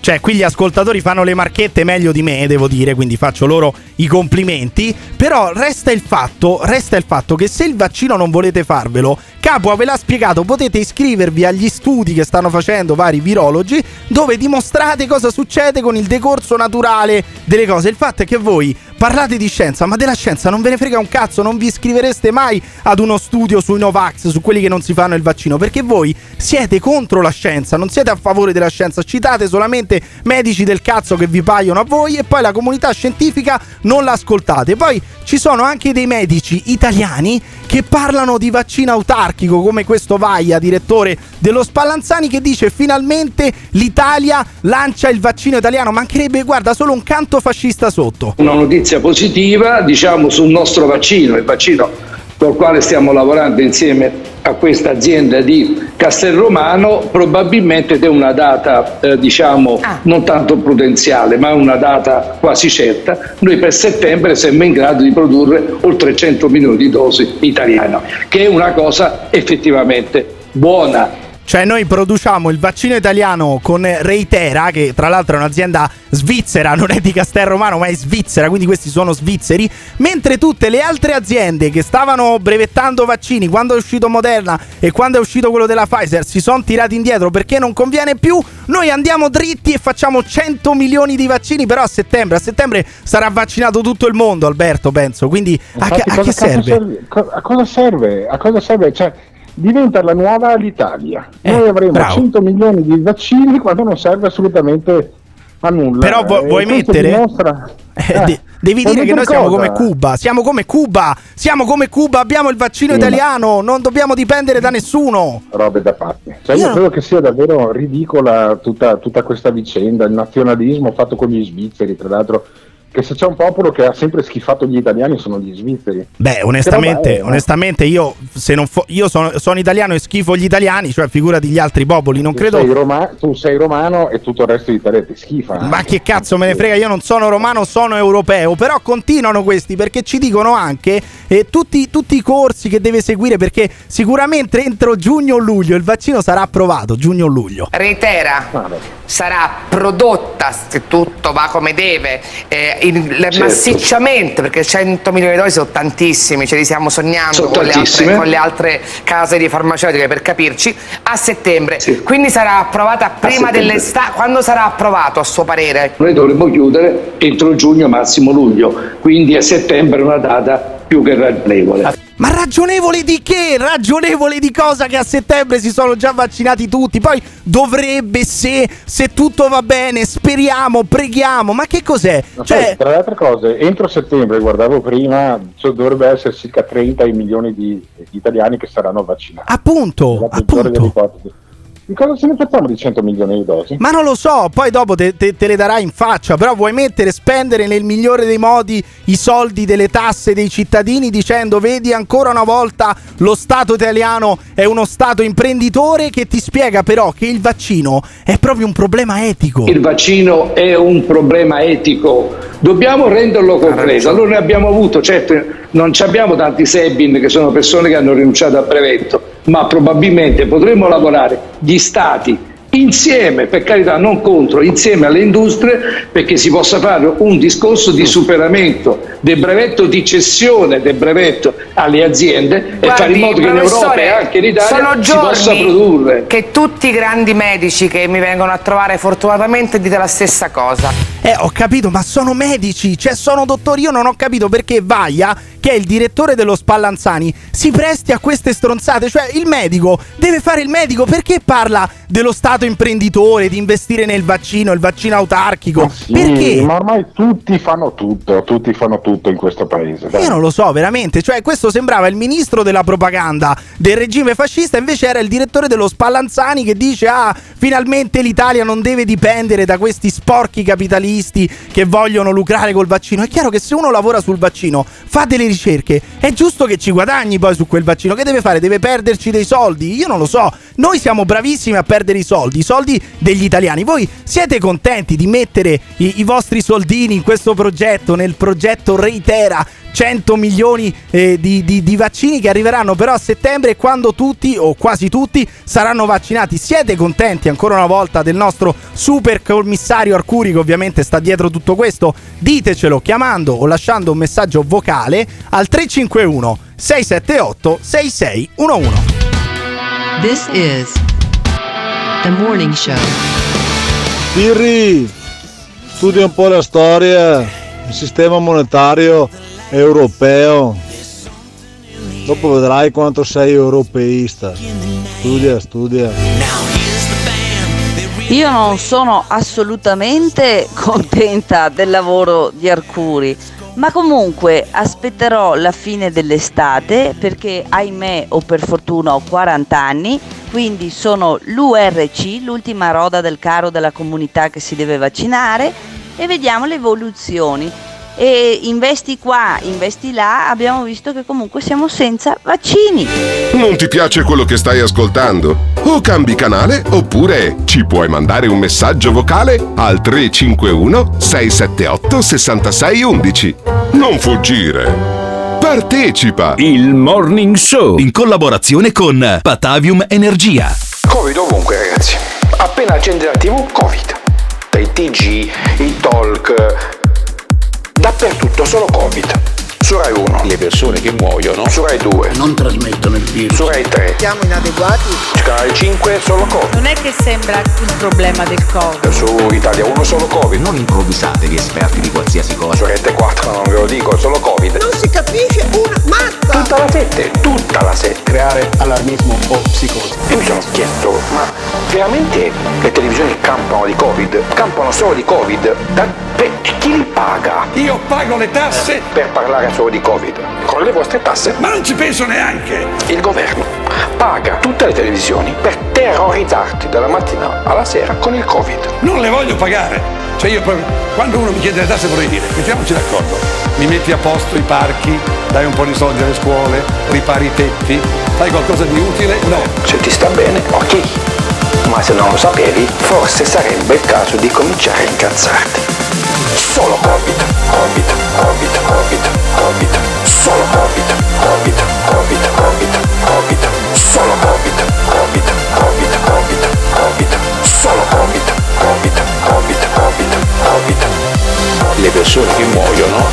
Cioè, qui gli ascoltatori fanno le marchette meglio di me, devo dire, quindi faccio loro i complimenti. Però resta il fatto, resta il fatto che se il vaccino non volete farvelo, Capua ve l'ha spiegato, potete iscrivervi agli studi che stanno facendo vari virologi, dove dimostrate cosa succede con il decorso naturale delle cose. Il fatto è che voi parlate di scienza, ma della scienza non ve ne frega un cazzo, non vi iscrivereste mai ad uno studio sui Novax, su quelli che non si fanno il vaccino, perché voi siete contro la scienza, non siete a favore della scienza, citate solamente medici del cazzo che vi paiono a voi e poi la comunità scientifica non l'ascoltate. Poi ci sono anche dei medici italiani che parlano di vaccino autarchico, come questo Vaia, direttore dello Spallanzani, che dice finalmente l'Italia lancia il vaccino italiano, mancherebbe, guarda, solo un canto fascista sotto. Una notizia positiva, diciamo, sul nostro vaccino, il vaccino col quale stiamo lavorando insieme a questa azienda di Castelromano, probabilmente è una data, eh, diciamo, non tanto prudenziale, ma una data quasi certa. Noi per settembre siamo in grado di produrre oltre 100 milioni di dosi italiane, che è una cosa effettivamente buona. Cioè noi produciamo il vaccino italiano con Reitera, che tra l'altro è un'azienda svizzera, non è di Castelromano ma è svizzera, quindi questi sono svizzeri, mentre tutte le altre aziende che stavano brevettando vaccini quando è uscito Moderna e quando è uscito quello della Pfizer si sono tirati indietro perché non conviene più, noi andiamo dritti e facciamo 100 milioni di vaccini, però a settembre, a settembre sarà vaccinato tutto il mondo Alberto penso, quindi a, che- Infatti, a cosa che serve? Co- A cosa serve? A cosa serve? Cioè, diventa la nuova l'Italia. Eh, Noi avremo bravo. 100 milioni di vaccini quando non serve assolutamente a nulla. Però vu- Eh, vuoi mettere? dimostra- Eh, Eh, de- devi vuoi dire che noi mettere siamo cosa? come Cuba, siamo come Cuba, siamo come Cuba, abbiamo il vaccino Sì, italiano, non dobbiamo dipendere da nessuno. robe da pazzi. Cioè, io Io- credo che sia davvero ridicola tutta, tutta questa vicenda, il nazionalismo fatto con gli svizzeri, tra l'altro, che se c'è un popolo che ha sempre schifato gli italiani sono gli svizzeri. Beh, onestamente, Però, beh, onestamente io, se non fo- io sono, sono italiano e schifo gli italiani, cioè figurati gli altri popoli, non tu, credo... sei roma- tu sei romano e tutto il resto d'Italia ti schifa. Ma che cazzo me ne frega, io non sono romano, sono europeo, però continuano questi perché ci dicono anche eh, tutti, tutti i corsi che deve seguire perché sicuramente entro giugno o luglio il vaccino sarà approvato, giugno o luglio. Reitera sarà prodotta, se tutto va come deve, eh, in- Certo. massicciamente, perché 100 milioni di dosi sono tantissimi, ce li stiamo sognando con le, altre, con le altre case di farmaceutiche per capirci, a settembre. Quindi sarà approvata prima dell'estate. Quando sarà approvato, a suo parere? Noi dovremmo chiudere entro giugno, massimo luglio, quindi a settembre è una data più che ragionevole. Ma ragionevole di che? Ragionevole di cosa che a settembre si sono già vaccinati tutti? Poi dovrebbe se, se tutto va bene, speriamo, preghiamo. Ma che cos'è? Ma Cioè, poi, tra le altre cose, entro settembre, guardavo prima, cioè, dovrebbe essere circa 30 i milioni di di italiani che saranno vaccinati. appunto, ipotesi. Di cosa ce ne facciamo di 100 milioni di dosi? ma non lo so, poi dopo te, te- te le darai in faccia, però vuoi mettere, spendere nel migliore dei modi i soldi delle tasse dei cittadini dicendo vedi ancora una volta lo Stato italiano è uno Stato imprenditore che ti spiega però che il vaccino è proprio un problema etico. Il vaccino è un problema etico, dobbiamo renderlo compreso. Allora noi abbiamo avuto, certo non ci abbiamo tanti Sebin che sono persone che hanno rinunciato al brevetto, ma probabilmente potremmo lavorare gli stati insieme, per carità non contro, insieme alle industrie perché si possa fare un discorso di superamento del brevetto, di cessione del brevetto alle aziende e fare in modo che in Europa e anche in Italia sono si possa produrre. che tutti i grandi medici che mi vengono a trovare fortunatamente dite la stessa cosa. Eh, ho capito, ma sono medici, cioè sono dottori. Io non ho capito perché Vaia, che è il direttore dello Spallanzani, si presti a queste stronzate. Cioè, il medico deve fare il medico. Perché parla dello Stato imprenditore, di investire nel vaccino, il vaccino autarchico? Sì, perché? Ma ormai tutti fanno tutto, tutti fanno tutto in questo paese. dai. Io non lo so, veramente. Cioè, questo sembrava il ministro della propaganda del regime fascista, invece era il direttore dello Spallanzani che dice: Ah, finalmente l'Italia non deve dipendere da questi sporchi capitalisti che vogliono lucrare col vaccino. È chiaro che se uno lavora sul vaccino, fa delle ricerche, è giusto che ci guadagni poi su quel vaccino. Che deve fare? Deve perderci dei soldi? Io non lo so. Noi siamo bravissimi a perdere i soldi, i soldi degli italiani. Voi siete contenti di mettere i, i vostri soldini in questo progetto, nel progetto Reitera? 100 milioni eh, di, di- di vaccini che arriveranno però a settembre quando tutti o quasi tutti saranno vaccinati. Siete contenti ancora una volta del nostro super commissario Arcuri che ovviamente sta dietro tutto questo? Ditecelo chiamando o lasciando un messaggio vocale al 351 678 6611. This is The Morning Show. Pirri, studia un po' la storia, il sistema monetario europeo. Dopo vedrai quanto sei europeista. Studia, studia. Io non sono assolutamente contenta del lavoro di Arcuri, ma comunque aspetterò la fine dell'estate perché ahimè o per fortuna ho 40 anni, quindi sono l'URC, l'ultima roda del carro della comunità che si deve vaccinare e vediamo le evoluzioni. E investi qua, investi là, abbiamo visto che comunque siamo senza vaccini. Non ti piace quello che stai ascoltando? O cambi canale oppure ci puoi mandare un messaggio vocale al 351 678 6611. Non fuggire. Partecipa! Il Morning Show in collaborazione con Patavium Energia. Covid ovunque ragazzi. Appena accende la tv, Covid. Dai TG, i talk, dappertutto solo Covid. Su Rai 1. Le persone che muoiono. Su Rai 2. Non trasmettono il virus. Su Rai 3. Siamo inadeguati. Su Canale 5 solo Covid. Non è che sembra il problema del Covid. Su Italia 1 solo Covid. Non improvvisatevi esperti di qualsiasi cosa. Su Rete 4 non ve lo dico, solo Covid. Non si capisce una mazza. Tutta la sette, tutta la sette. Creare allarmismo o psicosi. Io mi sono chiesto, ma veramente le televisioni campano di Covid? Campano solo di Covid? Da, per, chi li paga? Io pago le tasse per parlare solo di Covid. Con le vostre tasse? Ma non ci penso neanche. Il governo paga tutte le televisioni per terrorizzarti dalla mattina alla sera con il Covid. Non le voglio pagare. Cioè io proprio, quando uno mi chiede le tasse vorrei dire, mettiamoci d'accordo, mi metti a posto i parchi, dai un po' di soldi alle scuole, ripari i tetti, fai qualcosa di utile? No. Se ti sta bene, ok. Ma se non lo sapevi, forse sarebbe il caso di cominciare a incazzarti. Solo Covid, Covid, Covid, Covid, Covid, solo Covid, Covid, Covid, Covid, solo Covid, Covid, Covid, Covid, Covid, solo Covid, Covid, Covid, Covid, Covid. Le persone che muoiono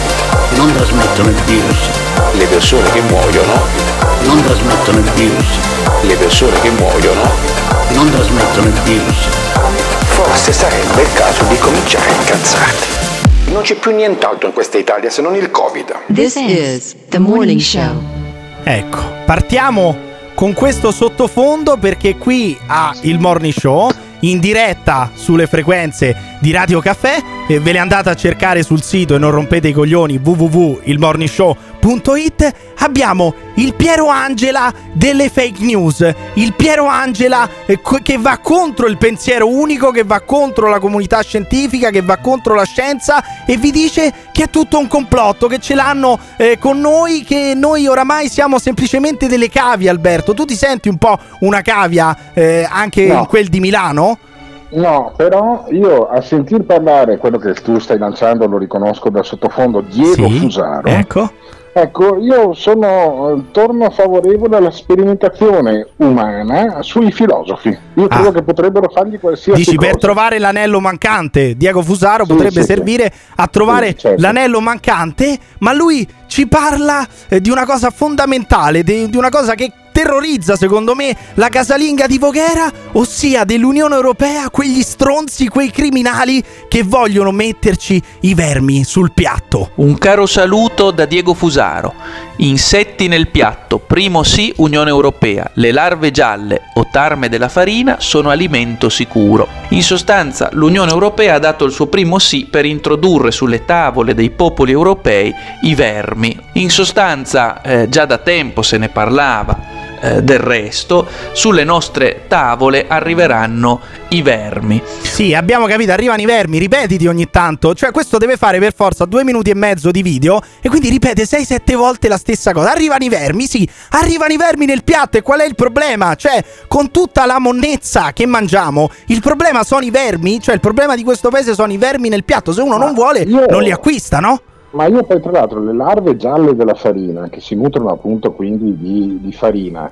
non trasmettono il virus. Le persone che muoiono non trasmettono il virus. Le persone che muoiono non trasmettono il virus. Forse sarebbe il caso di cominciare a incazzarti. Non c'è più nient'altro in questa Italia se non il Covid. This is The Morning Show. Ecco, partiamo con questo sottofondo perché qui a Il Morning Show in diretta sulle frequenze di Radio Caffè e ve le andate a cercare sul sito e non rompete i coglioni www.ilmorningshow.it abbiamo il Piero Angela delle fake news il Piero Angela eh, che va contro il pensiero unico che va contro la comunità scientifica che va contro la scienza e vi dice che è tutto un complotto che ce l'hanno eh, con noi che noi oramai siamo semplicemente delle cavie Alberto tu ti senti un po' una cavia eh, anche No. in quel di Milano? No, però io a sentir parlare quello che tu stai lanciando lo riconosco dal sottofondo Diego Sì, Fusaro. ecco. Ecco, io sono, eh, torno favorevole alla sperimentazione umana sui filosofi. Io credo che potrebbero fargli qualsiasi Ah. Dici cosa. per trovare l'anello mancante, Diego Fusaro Sì, potrebbe sì, servire a trovare certo. l'anello mancante, ma lui ci parla eh, di una cosa fondamentale, di, di una cosa che terrorizza secondo me la casalinga di Voghera, ossia dell'Unione Europea, quegli stronzi, quei criminali che vogliono metterci i vermi sul piatto. Un caro saluto da Diego Fusaro. Insetti nel piatto, primo sì Unione Europea. Le larve gialle o tarme della farina sono alimento sicuro. In sostanza l'Unione Europea ha dato il suo primo sì per introdurre sulle tavole dei popoli europei i vermi. In sostanza eh, già da tempo se ne parlava. Eh, del resto, sulle nostre tavole arriveranno i vermi. Sì, abbiamo capito, arrivano i vermi, ripetiti ogni tanto. Cioè, questo deve fare per forza due minuti e mezzo di video e quindi ripete 6-7 volte la stessa cosa. Arrivano i vermi, sì, arrivano i vermi nel piatto e qual è il problema? Cioè, con tutta la monnezza che mangiamo, il problema sono i vermi? Cioè, il problema di questo paese sono i vermi nel piatto. Se uno non vuole, non li acquista, no? Ma io poi tra l'altro le larve gialle della farina, che si nutrono appunto quindi di, di farina,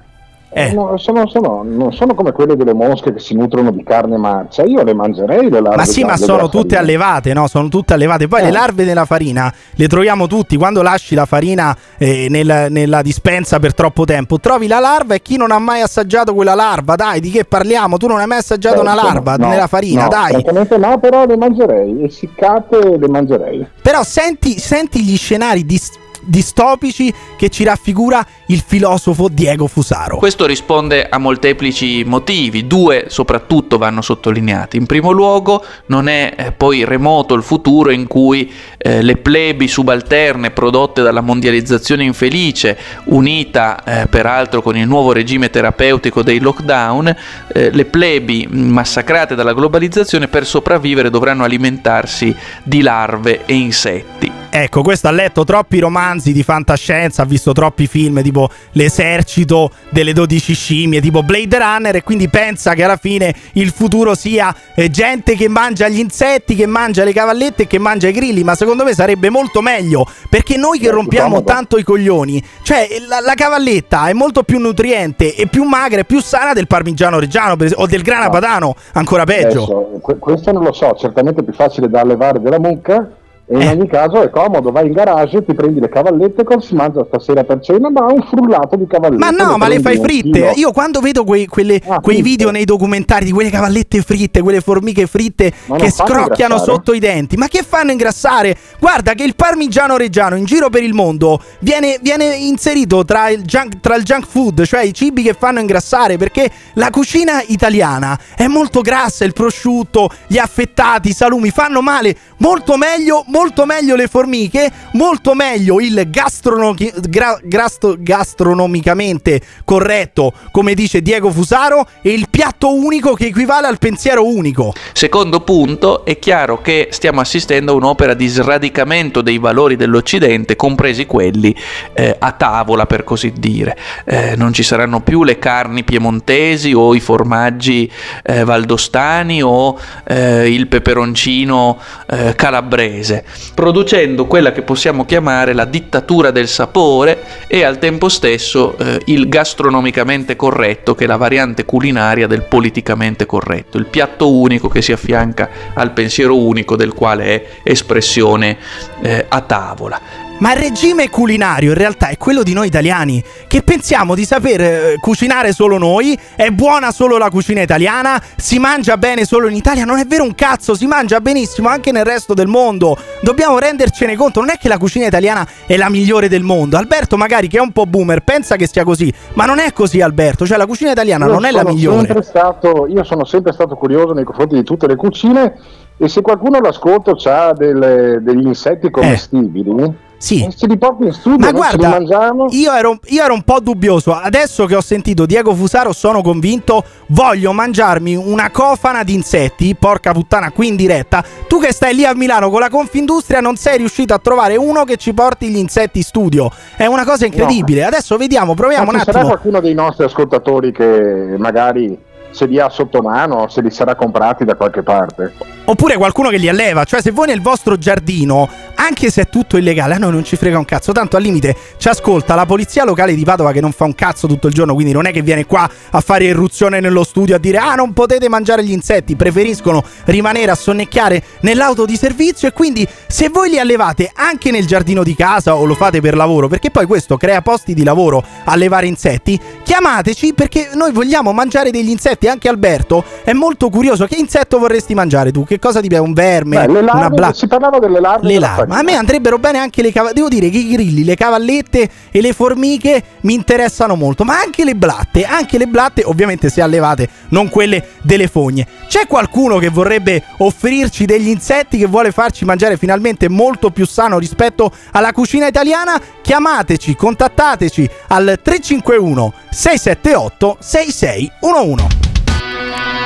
Eh. no, sono- sono- non sono come quelle delle mosche che si nutrono di carne marcia. Io le mangerei le larve Ma sì, ma sono tutte farina. allevate, no? Sono tutte allevate. Poi Eh. le larve della farina le troviamo tutti. Quando lasci la farina eh, nel- nella dispensa per troppo tempo, trovi la larva e chi non ha mai assaggiato quella larva, dai, di che parliamo? Tu non hai mai assaggiato una Certo, larva no, nella farina, no, dai. Francamente no, però le mangerei, essiccate le mangerei. Però senti, senti gli scenari dis- distopici che ci raffigura il filosofo Diego Fusaro. Questo risponde a molteplici motivi, due soprattutto vanno sottolineati. In primo luogo non è eh, poi remoto il futuro in cui eh, le plebi subalterne prodotte dalla mondializzazione infelice, unita eh, peraltro con il nuovo regime terapeutico dei lockdown, eh, le plebi massacrate dalla globalizzazione per sopravvivere dovranno alimentarsi di larve e insetti. Ecco, questo ha letto troppi romanzi di fantascienza, ha visto troppi film tipo L'esercito delle 12 scimmie, tipo Blade Runner e quindi pensa che alla fine il futuro sia eh, gente che mangia gli insetti, che mangia le cavallette e che mangia i grilli, ma secondo me sarebbe molto meglio perché noi che rompiamo tanto i coglioni, cioè la, la cavalletta è molto più nutriente e più magra e più sana del parmigiano reggiano per o del grana padano, ancora peggio. Adesso, que- questo non lo so, certamente è più facile da allevare della mucca. E Eh. in ogni caso è comodo, vai in garage, ti prendi le cavallette, cosa si mangia stasera per cena? Ma un frullato di cavallette. Ma no, ma le fai fritte. Io quando vedo quei, quelle- Ah, quei video nei documentari di quelle cavallette fritte, quelle formiche fritte Ma che scrocchiano sotto i denti, ma che fanno ingrassare? Guarda che il parmigiano reggiano in giro per il mondo viene, viene inserito tra il, junk, tra il junk food, cioè i cibi che fanno ingrassare, perché la cucina italiana è molto grassa, il prosciutto, gli affettati, i salumi fanno male. Molto meglio, molto meglio le formiche, molto meglio il gastrono- gra- grasto- gastronomicamente corretto, come dice Diego Fusaro, e il piatto unico che equivale al pensiero unico. Secondo punto, è chiaro che stiamo assistendo a un'opera di sradicamento dei valori dell'Occidente, compresi quelli eh, a tavola, per così dire. Eh, non ci saranno più le carni piemontesi o i formaggi eh, valdostani o eh, il peperoncino eh, calabrese, producendo quella che possiamo chiamare la dittatura del sapore e al tempo stesso eh, il gastronomicamente corretto, che è la variante culinaria del politicamente corretto, il piatto unico che si affianca al pensiero unico del quale è espressione eh, a tavola. Ma il regime culinario in realtà è quello di noi italiani, che pensiamo di saper eh, cucinare solo noi, è buona solo la cucina italiana, si mangia bene solo in Italia, non è vero un cazzo, si mangia benissimo anche nel resto del mondo. Dobbiamo rendercene conto, non è che la cucina italiana è la migliore del mondo. Alberto magari che è un po' boomer pensa che sia così, ma non è così Alberto, cioè la cucina italiana Io non è la migliore. sempre stato- io sono sempre stato curioso nei confronti di tutte le cucine e se qualcuno all'ascolto ha degli insetti commestibili, Sì. eh, se li porti in studio, Ma guarda, mangiamo. io ero, io ero un po' dubbioso. Adesso che ho sentito Diego Fusaro, sono convinto. Voglio mangiarmi una cofana di insetti. Porca puttana, qui in diretta. Tu che stai lì a Milano con la Confindustria, non sei riuscito a trovare uno che ci porti gli insetti in studio. È una cosa incredibile. Adesso vediamo, proviamo Ma un ci sarà attimo. qualcuno dei nostri ascoltatori che magari se li ha sotto mano, se li sarà comprati da qualche parte. Oppure qualcuno che li alleva, cioè se voi nel vostro giardino, anche se è tutto illegale, a noi non ci frega un cazzo, tanto al limite ci ascolta la polizia locale di Padova che non fa un cazzo tutto il giorno, quindi non è che viene qua a fare irruzione nello studio a dire ah non potete mangiare gli insetti, preferiscono rimanere a sonnecchiare nell'auto di servizio e quindi se voi li allevate anche nel giardino di casa o lo fate per lavoro, perché poi questo crea posti di lavoro allevare insetti, chiamateci perché noi vogliamo mangiare degli insetti, anche Alberto è molto curioso, che insetto vorresti mangiare tu? Che cosa ti piace? Un verme? Beh, una bla... si parlava delle larve. Le larve. A me andrebbero bene anche le cavallette. Devo dire che i grilli, le cavallette e le formiche mi interessano molto. Ma anche le blatte. Anche le blatte, ovviamente, se allevate, non quelle delle fogne. C'è qualcuno che vorrebbe offrirci degli insetti che vuole farci mangiare finalmente molto più sano rispetto alla cucina italiana? Chiamateci, contattateci al 351 678 6611.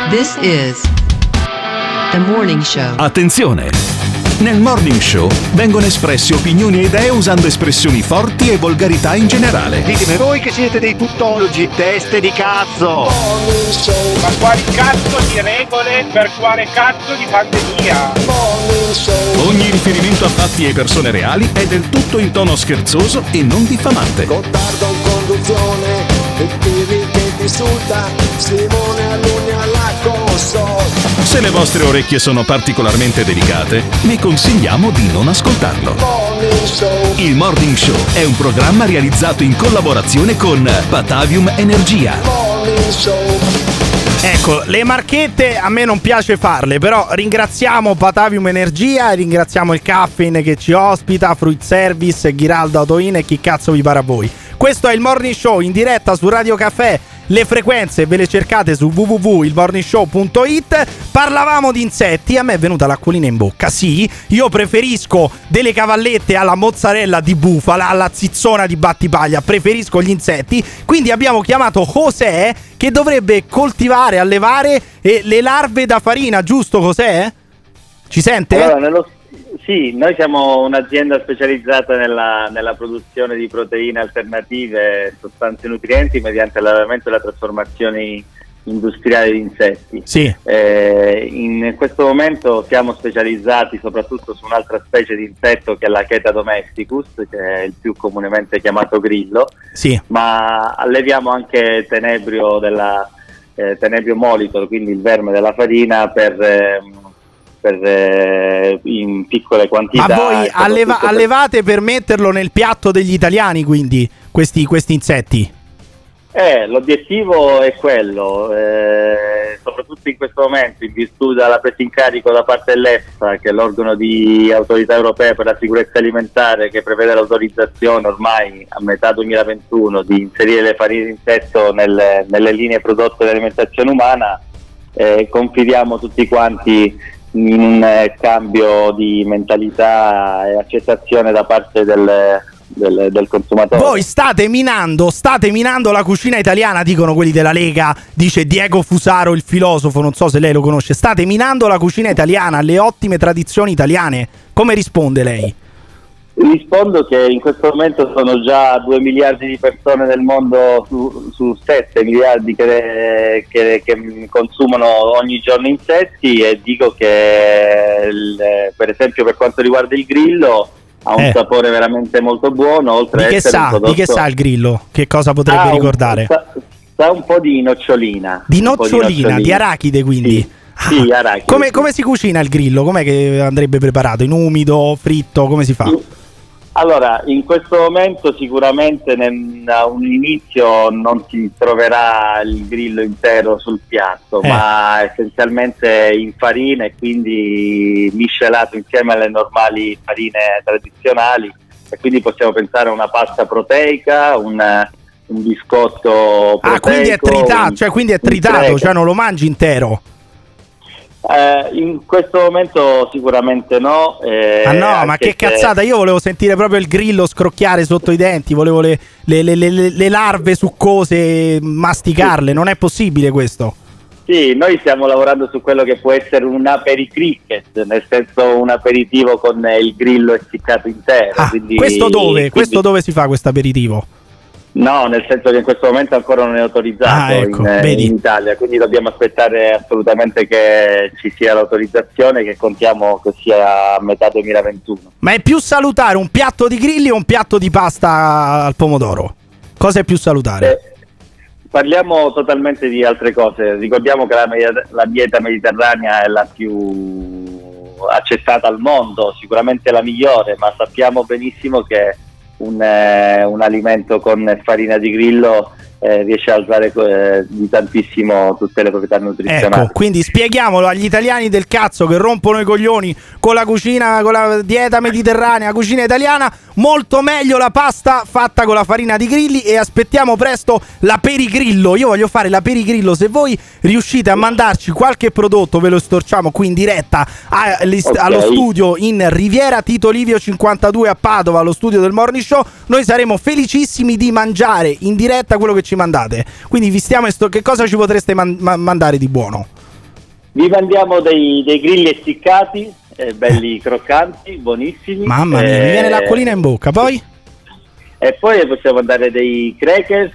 This is The Morning Show. Attenzione! Nel Morning Show vengono espresse opinioni e idee usando espressioni forti e volgarità in generale. Ditemi voi che siete dei tuttologi, teste di cazzo! Ma quali cazzo di regole per quale cazzo di pandemia? Ogni riferimento a fatti e persone reali è del tutto in tono scherzoso e non diffamante. Gottardo in conduzione, il che ti insulta, Simone console. Se le vostre orecchie sono particolarmente delicate, vi consigliamo di non ascoltarlo. Il Morning Show è un programma realizzato in collaborazione con Patavium Energia. Ecco, le marchette a me non piace farle, però ringraziamo Patavium Energia, ringraziamo il Caffeine che ci ospita, Fruit Service, Ghiraldo Autoin e chi cazzo vi pare a voi. Questo è il Morning Show in diretta su Radio Caffè. Le frequenze ve le cercate su www.ilmorningshow.it. Parlavamo di insetti, a me è venuta l'acquolina in bocca. Sì, io preferisco delle cavallette alla mozzarella di bufala, alla zizzona di battipaglia, preferisco gli insetti. Quindi abbiamo chiamato José che dovrebbe coltivare, allevare eh, le larve da farina, giusto José? Ci sente? Allora, nello- sì, noi siamo un'azienda specializzata nella, nella produzione di proteine alternative e sostanze nutrienti mediante l'allevamento e la trasformazione industriale di insetti. Sì. Eh, in questo momento siamo specializzati soprattutto su un'altra specie di insetto che è la Cheta domesticus, che è il più comunemente chiamato grillo, Sì. ma alleviamo anche tenebrio, della, eh, tenebrio molitor, quindi il verme della farina per, ehm, per, eh, in piccole quantità. Ma voi alleva- per- allevate per metterlo nel piatto degli italiani, quindi, questi, questi insetti? Eh, l'obiettivo è quello, eh, soprattutto in questo momento, in virtù della presa in carico da parte dell'EFSA, che è l'organo di autorità europea per la sicurezza alimentare, che prevede l'autorizzazione ormai a metà 2021 di inserire le farine di insetto nelle, nelle linee prodotte di alimentazione umana, eh, confidiamo tutti quanti in un eh, cambio di mentalità e accettazione da parte del, del- del consumatore. Voi state minando, state minando la cucina italiana, dicono quelli della Lega, dice Diego Fusaro, il filosofo, non so se lei lo conosce. State minando la cucina italiana, le ottime tradizioni italiane. Come risponde lei? Rispondo che in questo momento sono già 2 miliardi di persone nel mondo su, su 7 miliardi che, che- che consumano ogni giorno insetti e dico che il- per esempio per quanto riguarda il grillo ha un Eh. sapore veramente molto buono oltre Di che, sa, di prodotto che sa il grillo? Che cosa potrebbe Ah, ricordare? sa, sa un po' di nocciolina Di nocciolina, di arachide quindi. Sì, arachide, Come, sì. come si cucina il grillo? Com'è che andrebbe preparato? In umido, fritto? Come si fa? Allora, in questo momento sicuramente a un inizio non si troverà il grillo intero sul piatto, Eh. ma essenzialmente in farina e quindi miscelato insieme alle normali farine tradizionali e quindi possiamo pensare a una pasta proteica, un, un biscotto proteico. Ah, quindi è tritato, un- cioè, quindi è tritato, cioè non lo mangi intero. Eh, in questo momento sicuramente no. eh, Ah no, ma che cazzata, io volevo sentire proprio il grillo scrocchiare sotto i denti, volevo le, le- le- le- larve succose masticarle, non è possibile questo. Sì, noi stiamo lavorando su quello che può essere un apericricket, nel senso un aperitivo con il grillo essiccato intero. quindi- Ah, Questo dove? quindi- Questo dove si fa questo aperitivo? No, nel senso che in questo momento ancora non è autorizzato Ah, ecco, in, eh, in Italia, quindi dobbiamo aspettare assolutamente che ci sia l'autorizzazione che contiamo che sia a metà 2021. Ma è più salutare un piatto di grilli o un piatto di pasta al pomodoro? Cosa è più salutare? Eh, Parliamo totalmente di altre cose, ricordiamo che la, la dieta mediterranea è la più accettata al mondo, sicuramente la migliore, ma sappiamo benissimo che un, eh, un alimento con farina di grillo eh, riesce a alzare eh, di tantissimo tutte le proprietà nutrizionali. Ecco, quindi spieghiamolo agli italiani del cazzo che rompono i coglioni con la cucina, con la dieta mediterranea, cucina italiana, molto meglio la pasta fatta con la farina di grilli e aspettiamo presto la perigrillo. Io voglio fare la perigrillo, se voi riuscite a mandarci qualche prodotto ve lo storciamo qui in diretta a- all'ist- Ok. allo studio in Riviera Tito Livio 52 a Padova, allo studio del Morning Show, noi saremo felicissimi di mangiare in diretta quello che ci mandate. Quindi vi stiamo esto- che cosa ci potreste man- ma- mandare di buono? Vi mandiamo dei, dei grilli essiccati, eh, belli croccanti, buonissimi. Mamma mia, mi eh, viene l'acquolina in bocca. Poi? E poi possiamo mandare dei crackers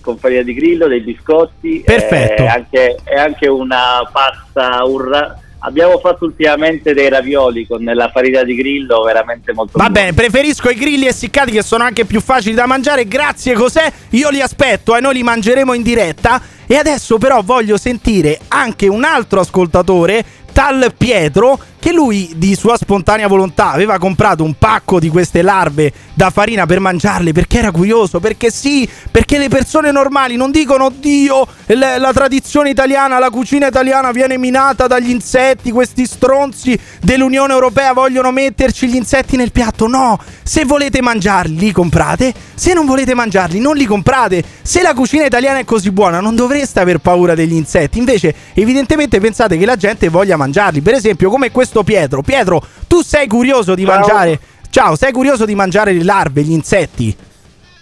con farina di grillo, dei biscotti. Perfetto. E anche, e anche una pasta urra. Abbiamo fatto ultimamente dei ravioli con la farina di grillo veramente molto Va bene, preferisco i grilli essiccati che sono anche più facili da mangiare. Grazie, cos'è? Io li aspetto e noi li mangeremo in diretta. E adesso però voglio sentire anche un altro ascoltatore, tal Pietro, che lui di sua spontanea volontà aveva comprato un pacco di queste larve da farina per mangiarle perché era curioso, perché sì, perché le persone normali non dicono Dio, la, la tradizione italiana, la cucina italiana viene minata dagli insetti, questi stronzi dell'Unione Europea vogliono metterci gli insetti nel piatto. No, se volete mangiarli li comprate, se non volete mangiarli non li comprate. Se la cucina italiana è così buona non dovreste aver paura degli insetti, invece evidentemente pensate che la gente voglia mangiarli. Per esempio come questo Pietro. Pietro, tu sei curioso di mangiare... Ciao, sei curioso di mangiare le larve, gli insetti?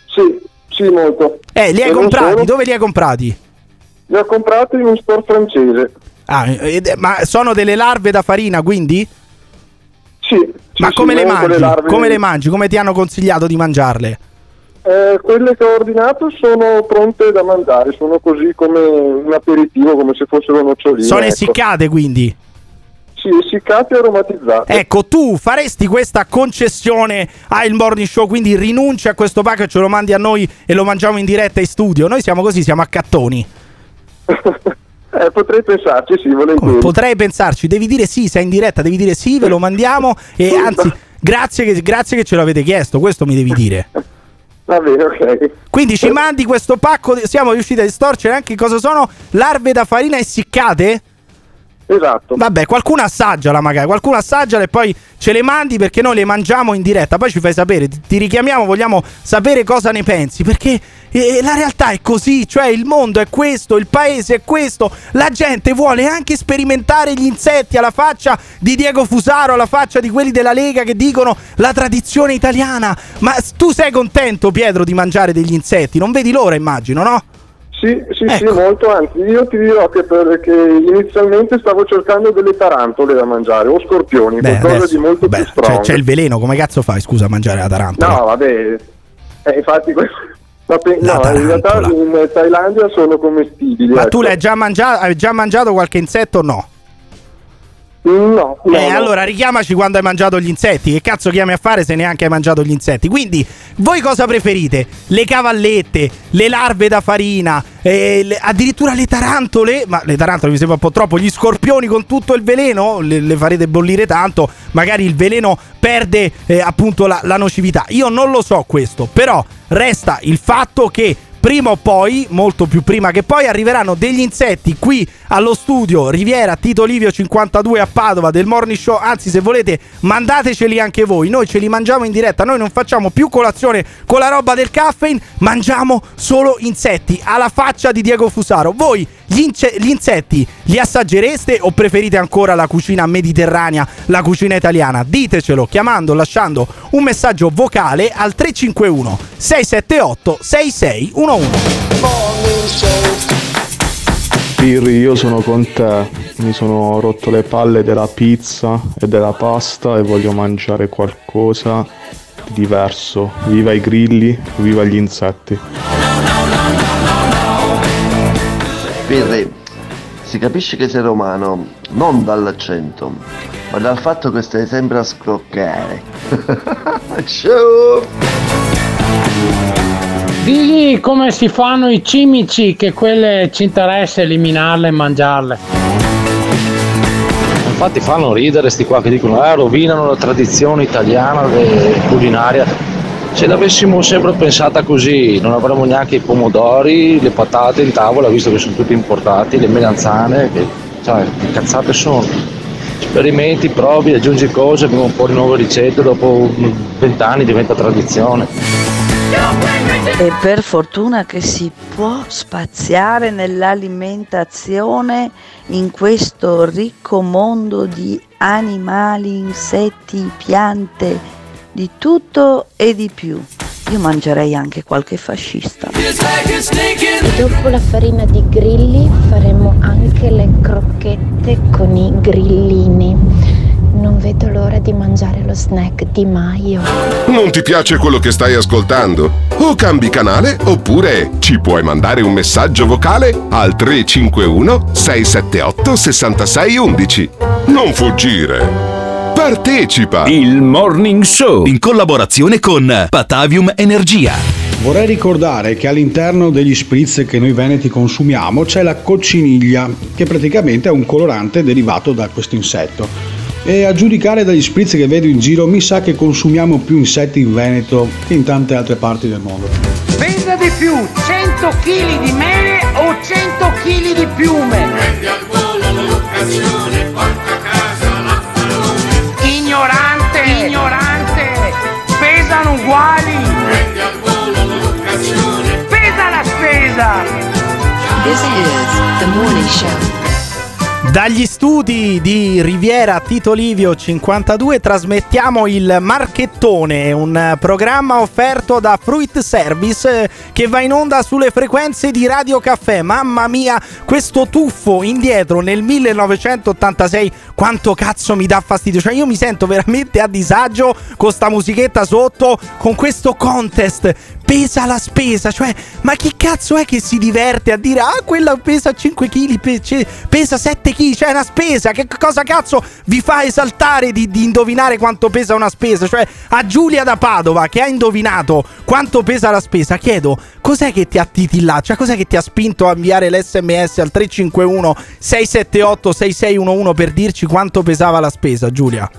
Sì, sì, molto. Eh, li hai E comprati? Dove li hai comprati? Li ho comprati in un store francese. Ah, ed- ma sono delle larve da farina, quindi? Sì. Ma sì, come sì, le mangi? larve- Come le mangi? Come ti hanno consigliato di mangiarle? Eh, quelle che ho ordinato sono pronte da mangiare, sono così come un aperitivo, come se fossero noccioline. Sono ecco. essiccate, quindi? Sì, essiccate e aromatizzate. Ecco, tu faresti questa concessione al morning show, quindi rinunci a questo pack e ce lo mandi a noi e lo mangiamo in diretta in studio. Noi siamo così, siamo accattoni. Eh, potrei pensarci, sì, volentieri. Potrei pensarci, devi dire sì, sei in diretta, devi dire sì, ve lo mandiamo e anzi, grazie che, grazie che ce l'avete chiesto, questo mi devi dire. Va bene, ok. Quindi ci mandi questo pacco, siamo riusciti a distorcere anche cosa sono larve da farina essiccate? Esatto. Vabbè, qualcuno assaggiala magari, qualcuno assaggiala e poi ce le mandi perché noi le mangiamo in diretta, poi ci fai sapere, ti, richiamiamo, vogliamo sapere cosa ne pensi, perché eh, la realtà è così, cioè il mondo è questo, il paese è questo, la gente vuole anche sperimentare gli insetti alla faccia di Diego Fusaro, alla faccia di quelli della Lega che dicono la tradizione italiana, ma tu sei contento Pietro di mangiare degli insetti, non vedi l'ora immagino, no? Sì, sì, Ecco. sì, molto, anzi, io ti dirò che, per- che inizialmente stavo cercando delle tarantole da mangiare, o scorpioni, Beh, qualcosa adesso- di molto beh, più strong. c'è, c'è il veleno, come cazzo fai scusa a mangiare la tarantola? No, vabbè, eh, infatti questo... no, in realtà in Thailandia sono commestibili. Ma ecco. tu l'hai già mangiato, hai già mangiato qualche insetto o no? No, no, eh, no. allora richiamaci quando hai mangiato gli insetti. Che cazzo chiami a fare se neanche hai mangiato gli insetti? Quindi, voi cosa preferite? Le cavallette, le larve da farina, eh, le- addirittura le tarantole? Ma le tarantole mi sembra un po' troppo. Gli scorpioni con tutto il veleno? Le, le farete bollire tanto. Magari il veleno perde eh, appunto la, la nocività. Io non lo so questo, però resta il fatto che prima o poi, molto più prima che poi, arriveranno degli insetti qui allo studio Riviera Tito Livio 52 a Padova del Morning Show. Anzi, se volete, mandateceli anche voi. Noi ce li mangiamo in diretta. Noi non facciamo più colazione con la roba del caffeine, mangiamo solo insetti alla faccia di Diego Fusaro. Voi gli, ince- gli insetti li assaggereste o preferite ancora la cucina mediterranea, la cucina italiana? Ditecelo chiamando, lasciando un messaggio vocale al 351 678 6611. Pirri, io sono con te, mi sono rotto le palle della pizza e della pasta e voglio mangiare qualcosa diverso. Viva i grilli, viva gli insetti. Pirri, si capisce che sei romano non dall'accento, ma dal fatto che stai sempre a scroccare. Ciao! Digli come si fanno i cimici, che quelle ci interessa eliminarle e mangiarle. Infatti fanno ridere sti qua che dicono eh, rovinano la tradizione italiana de- culinaria. Se l'avessimo sempre pensata così, non avremmo neanche i pomodori, le patate in tavola, visto che sono tutti importati, le melanzane, che, cioè, che cazzate sono. Sperimenti, provi, aggiungi cose, vengono fuori nuove ricette, dopo vent'anni diventa tradizione. E per fortuna che si può spaziare nell'alimentazione in questo ricco mondo di animali, insetti, piante, di tutto e di più. Io mangerei anche qualche fascista. Dopo la farina di grilli faremo anche le crocchette con i grillini. Non vedo l'ora di mangiare lo snack di Maio. Non ti piace quello che stai ascoltando? O cambi canale oppure ci puoi mandare un messaggio vocale al 351 678 6611. Non fuggire. Partecipa! Il Morning Show in collaborazione con Patavium Energia. Vorrei ricordare che all'interno degli spritz che noi veneti consumiamo c'è la cocciniglia, che praticamente è un colorante derivato da questo insetto. E a giudicare dagli spritz che vedo in giro mi sa che consumiamo più insetti in Veneto che in tante altre parti del mondo. Venda di più 100 kg di mele o 100 kg di piume? Uguali. Prendi al volo l'occasione. Pesa la spesa. This is the morning show. Dagli studi di Riviera Tito Livio 52 trasmettiamo il Marchettone, un programma offerto da Fruit Service eh, che va in onda sulle frequenze di Radio Caffè. Mamma mia, questo tuffo indietro nel 1986, quanto cazzo mi dà fastidio. Cioè io mi sento veramente a disagio con sta musichetta sotto, con questo contest pesa la spesa. Cioè, ma chi cazzo è che si diverte a dire ah, quella pesa 5 kg, pesa 7 kg? Cioè, è una spesa. Che cosa cazzo vi fa esaltare di, di indovinare quanto pesa una spesa? Cioè, a Giulia da Padova che ha indovinato quanto pesa la spesa, chiedo cos'è che ti ha titillato? Cioè, cos'è che ti ha spinto a inviare l'SMS al 351 678 6611 per dirci quanto pesava la spesa, Giulia?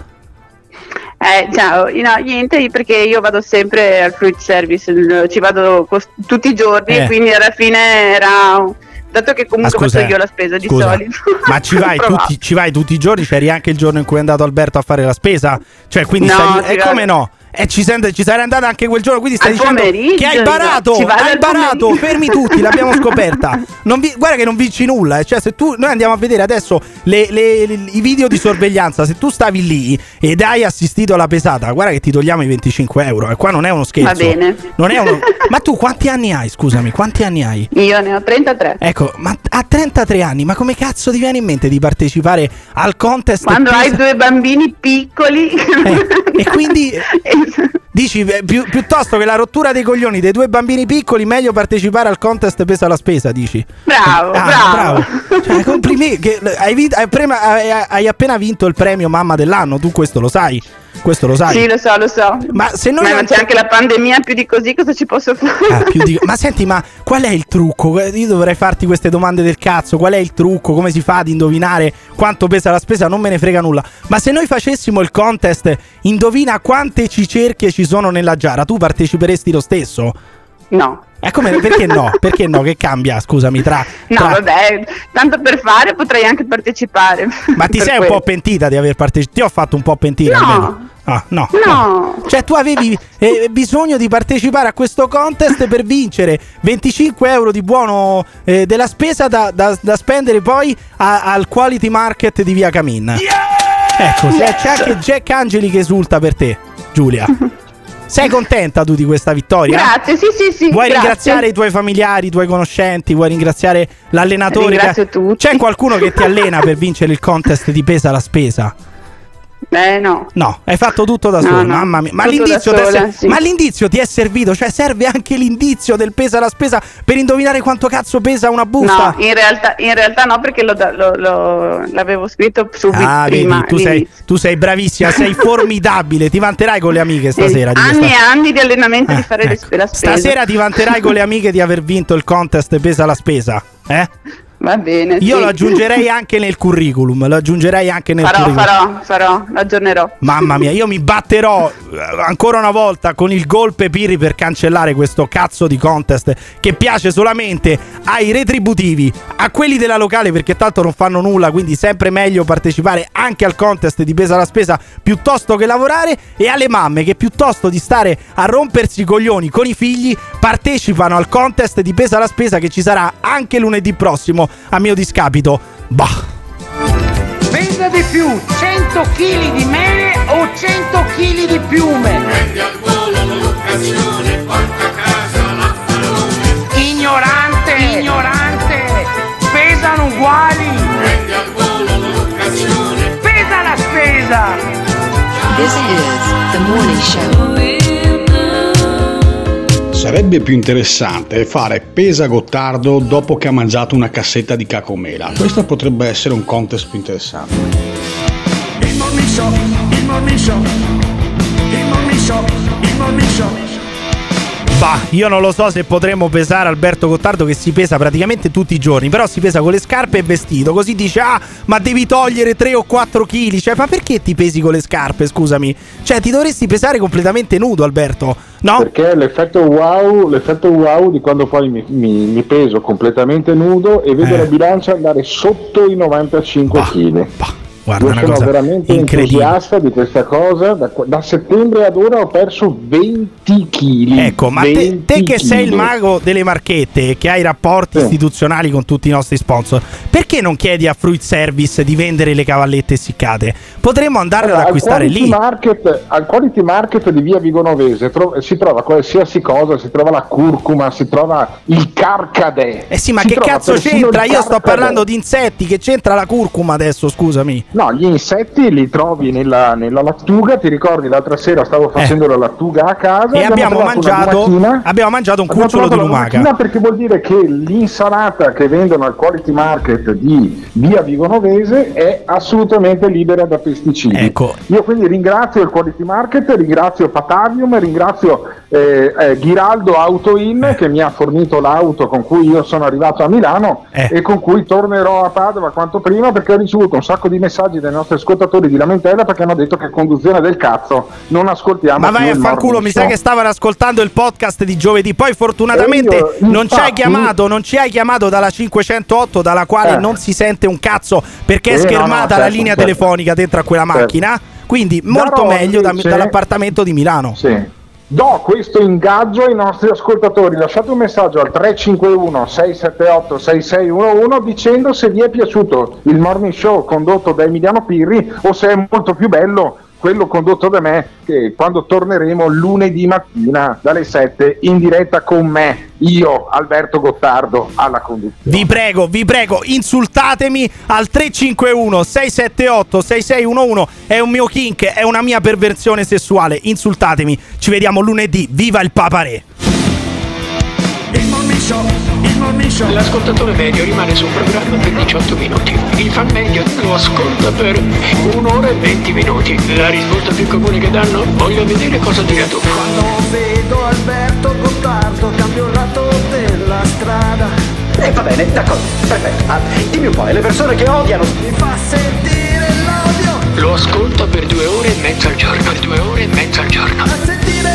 Eh, ciao, no, niente, perché io vado sempre al fruit service, ci vado cos- tutti i giorni, Eh. quindi alla fine era... Dato che comunque Ah, scusa, faccio io la spesa di scusa, solito. Ma ci vai, tutti, ci vai tutti i giorni? C'eri anche il giorno in cui è andato Alberto a fare la spesa? Cioè, quindi No, stai. ci E vado. come no? E ci, sente- ci sarei andata anche quel giorno, quindi stai Al dicendo pomeriggio, che hai barato, vado hai barato, pomeriggio. fermi tutti, l'abbiamo scoperta. Non vi- guarda che non vinci nulla, eh. cioè se tu, noi andiamo a vedere adesso le- le- le- i video di sorveglianza, se tu stavi lì ed hai assistito alla pesata, guarda che ti togliamo i 25 euro, e qua non è uno scherzo. Va bene. Non è uno- Ma tu quanti anni hai, scusami, quanti anni hai? Io ne ho 33. Ecco, ma a 33 anni, ma come cazzo ti viene in mente di partecipare al contest? Quando pesa- hai due bambini piccoli... E quindi dici eh, più- piuttosto che la rottura dei coglioni dei due bambini piccoli, meglio partecipare al contest pesa la spesa, dici? Bravo, Ah, bravo. Cioè, complimenti. hai, vinto- hai prima- hai- hai appena vinto il premio mamma dell'anno, tu questo lo sai. Questo lo sai. Sì, lo so, lo so. Ma se noi Ma non- c'è anche la pandemia, più di così cosa ci posso fare? Ah, di- Ma senti, ma qual è il trucco? Io dovrei farti queste domande del cazzo. Qual è il trucco? Come si fa ad indovinare quanto pesa la spesa? Non me ne frega nulla. Ma se noi facessimo il contest, indovina quante cicerchie ci sono nella giara, tu parteciperesti lo stesso? No. E come, perché no? Perché no? Che cambia? Scusami, tra. No, tra- vabbè, tanto per fare potrei anche partecipare. Ma ti sei un quello. po' pentita di aver partecipato? Ti ho fatto un po' pentire No. almeno. Ah, no. No. Cioè, tu avevi eh, bisogno di partecipare a questo contest per vincere 25 euro di buono eh, della spesa da, da- da spendere poi a- al quality market di via Camin. Ecco, c'è- c'è anche Jack Angeli che esulta per te, Giulia. Sei contenta tu di questa vittoria? Grazie, sì, sì, sì. Vuoi grazie. ringraziare i tuoi familiari, i tuoi conoscenti? Vuoi ringraziare l'allenatore? Ringrazio che... C'è qualcuno che ti allena per vincere il contest di pesa la spesa? Eh no. No, hai fatto tutto da solo, no. mamma mia. Ma l'indizio, da ti è sola, ser- sì. ma l'indizio ti è servito? Cioè, serve anche l'indizio del pesa la spesa per indovinare quanto cazzo pesa una busta? No, in realtà, in realtà no, perché lo, lo- lo- l'avevo scritto subito Ah, prima. vedi, tu sei, tu sei bravissima, sei formidabile. Ti vanterai con le amiche stasera. anni questa- e anni di allenamento di fare spe- la spesa. Eh, Stasera ti vanterai con le amiche di aver vinto il contest Pesa la spesa. Eh? Va bene. Io sì. lo aggiungerei anche nel curriculum. Lo aggiungerei anche nel Farò, curriculum. farò, farò, aggiornerò. Mamma mia, io mi batterò eh, ancora una volta con il golpe Pirri per cancellare questo cazzo di contest che piace solamente ai retributivi, a quelli della locale perché tanto non fanno nulla, quindi sempre meglio partecipare anche al contest di pesa la spesa piuttosto che lavorare e alle mamme che piuttosto di stare a rompersi i coglioni con i figli partecipano al contest di pesa la spesa che ci sarà anche lunedì prossimo a mio discapito. Bah. Pesa di più 100 kg di mele o 100 kg di piume? Prendi al volo l'occasione, porta a casa l'affarone. Ignorante, ignorante, pesano uguali. Prendi al volo l'occasione. Pesa la spesa. This is the morning show. Sarebbe più interessante fare pesa Gottardo dopo che ha mangiato una cassetta di cacomela. Questo potrebbe essere un contest più interessante. Il morning show, il morning show, Bah, io non lo so se potremmo pesare Alberto Gottardo che si pesa praticamente tutti i giorni, però si pesa con le scarpe e vestito, così dice "Ah, ma devi togliere 3 o 4 kg". Cioè, ma perché ti pesi con le scarpe, scusami? Cioè, ti dovresti pesare completamente nudo, Alberto. No? Perché l'effetto wow, l'effetto wow di quando poi mi, mi- mi peso completamente nudo e vedo Eh. la bilancia andare sotto i 95 kg. Guarda, Io una sono cosa veramente incredibile. entusiasta di questa cosa. Da, da settembre ad ora ho perso 20 kg. Ecco, ma te, te che sei il mago delle marchette e che hai rapporti istituzionali con tutti i nostri sponsor, perché non chiedi a Fruit Service di vendere le cavallette essiccate? Potremmo andare ad acquistare al lì. Market, al quality market di via Vigonovese tro- si trova qualsiasi cosa, si trova la curcuma, si trova il carcadè. Eh sì, ma Si che cazzo c'entra? Io sto parlando di insetti, che c'entra la curcuma adesso, scusami. No, gli insetti li trovi nella, nella lattuga. Ti ricordi l'altra sera stavo facendo la lattuga a casa Eh. E abbiamo una mangiato, lumachina. abbiamo mangiato un Abbiamo cucciolo di lumaca. perché vuol dire che l'insalata che vendono al quality market di via Vigonovese è assolutamente libera da pesticidi. Ecco. Io quindi ringrazio il quality market, ringrazio Patavium, ringrazio eh, eh, Ghiraldo Auto In che mi ha fornito l'auto con cui io sono arrivato a Milano Eh. e con cui tornerò a Padova quanto prima perché ho ricevuto un sacco di messaggi dai nostri ascoltatori di lamentela perché hanno detto che conduzione del cazzo non ascoltiamo Ma vai a fanculo, mi sa che stavano ascoltando il podcast di giovedì. Poi fortunatamente io, non ci hai infatti- chiamato, non ci hai chiamato dalla 508 dalla quale Eh. non si sente un cazzo perché è Sì, no, no, schermata la certo, linea certo. telefonica dentro a quella Certo. macchina. Quindi molto Darò meglio invece- dall'appartamento di Milano. Sì. Do questo ingaggio ai nostri ascoltatori. Lasciate un messaggio al 351 678 6611 dicendo se vi è piaciuto il morning show condotto da Emiliano Pirri o se è molto più bello quello condotto da me che quando torneremo lunedì mattina dalle 7 in diretta con me, io Alberto Gottardo alla conduzione. Vi prego, vi prego, insultatemi al 351 678 6611. È un mio kink, è una mia perversione sessuale. Insultatemi. Ci vediamo lunedì. Viva il papare! Il show, il show. L'ascoltatore medio rimane sul programma per 18 minuti. Il fan medio lo ascolta per un'ora e 20 minuti. La risposta più comune che danno? Voglio vedere cosa dirà tu. Quando vedo Alberto Gottardo cambio lato della strada. E va bene, d'accordo, perfetto. Ah, dimmi un po', le persone che odiano. Mi fa sentire l'odio. Lo ascolta per due ore e mezza al giorno. Per due ore e mezza al giorno. A sentire il.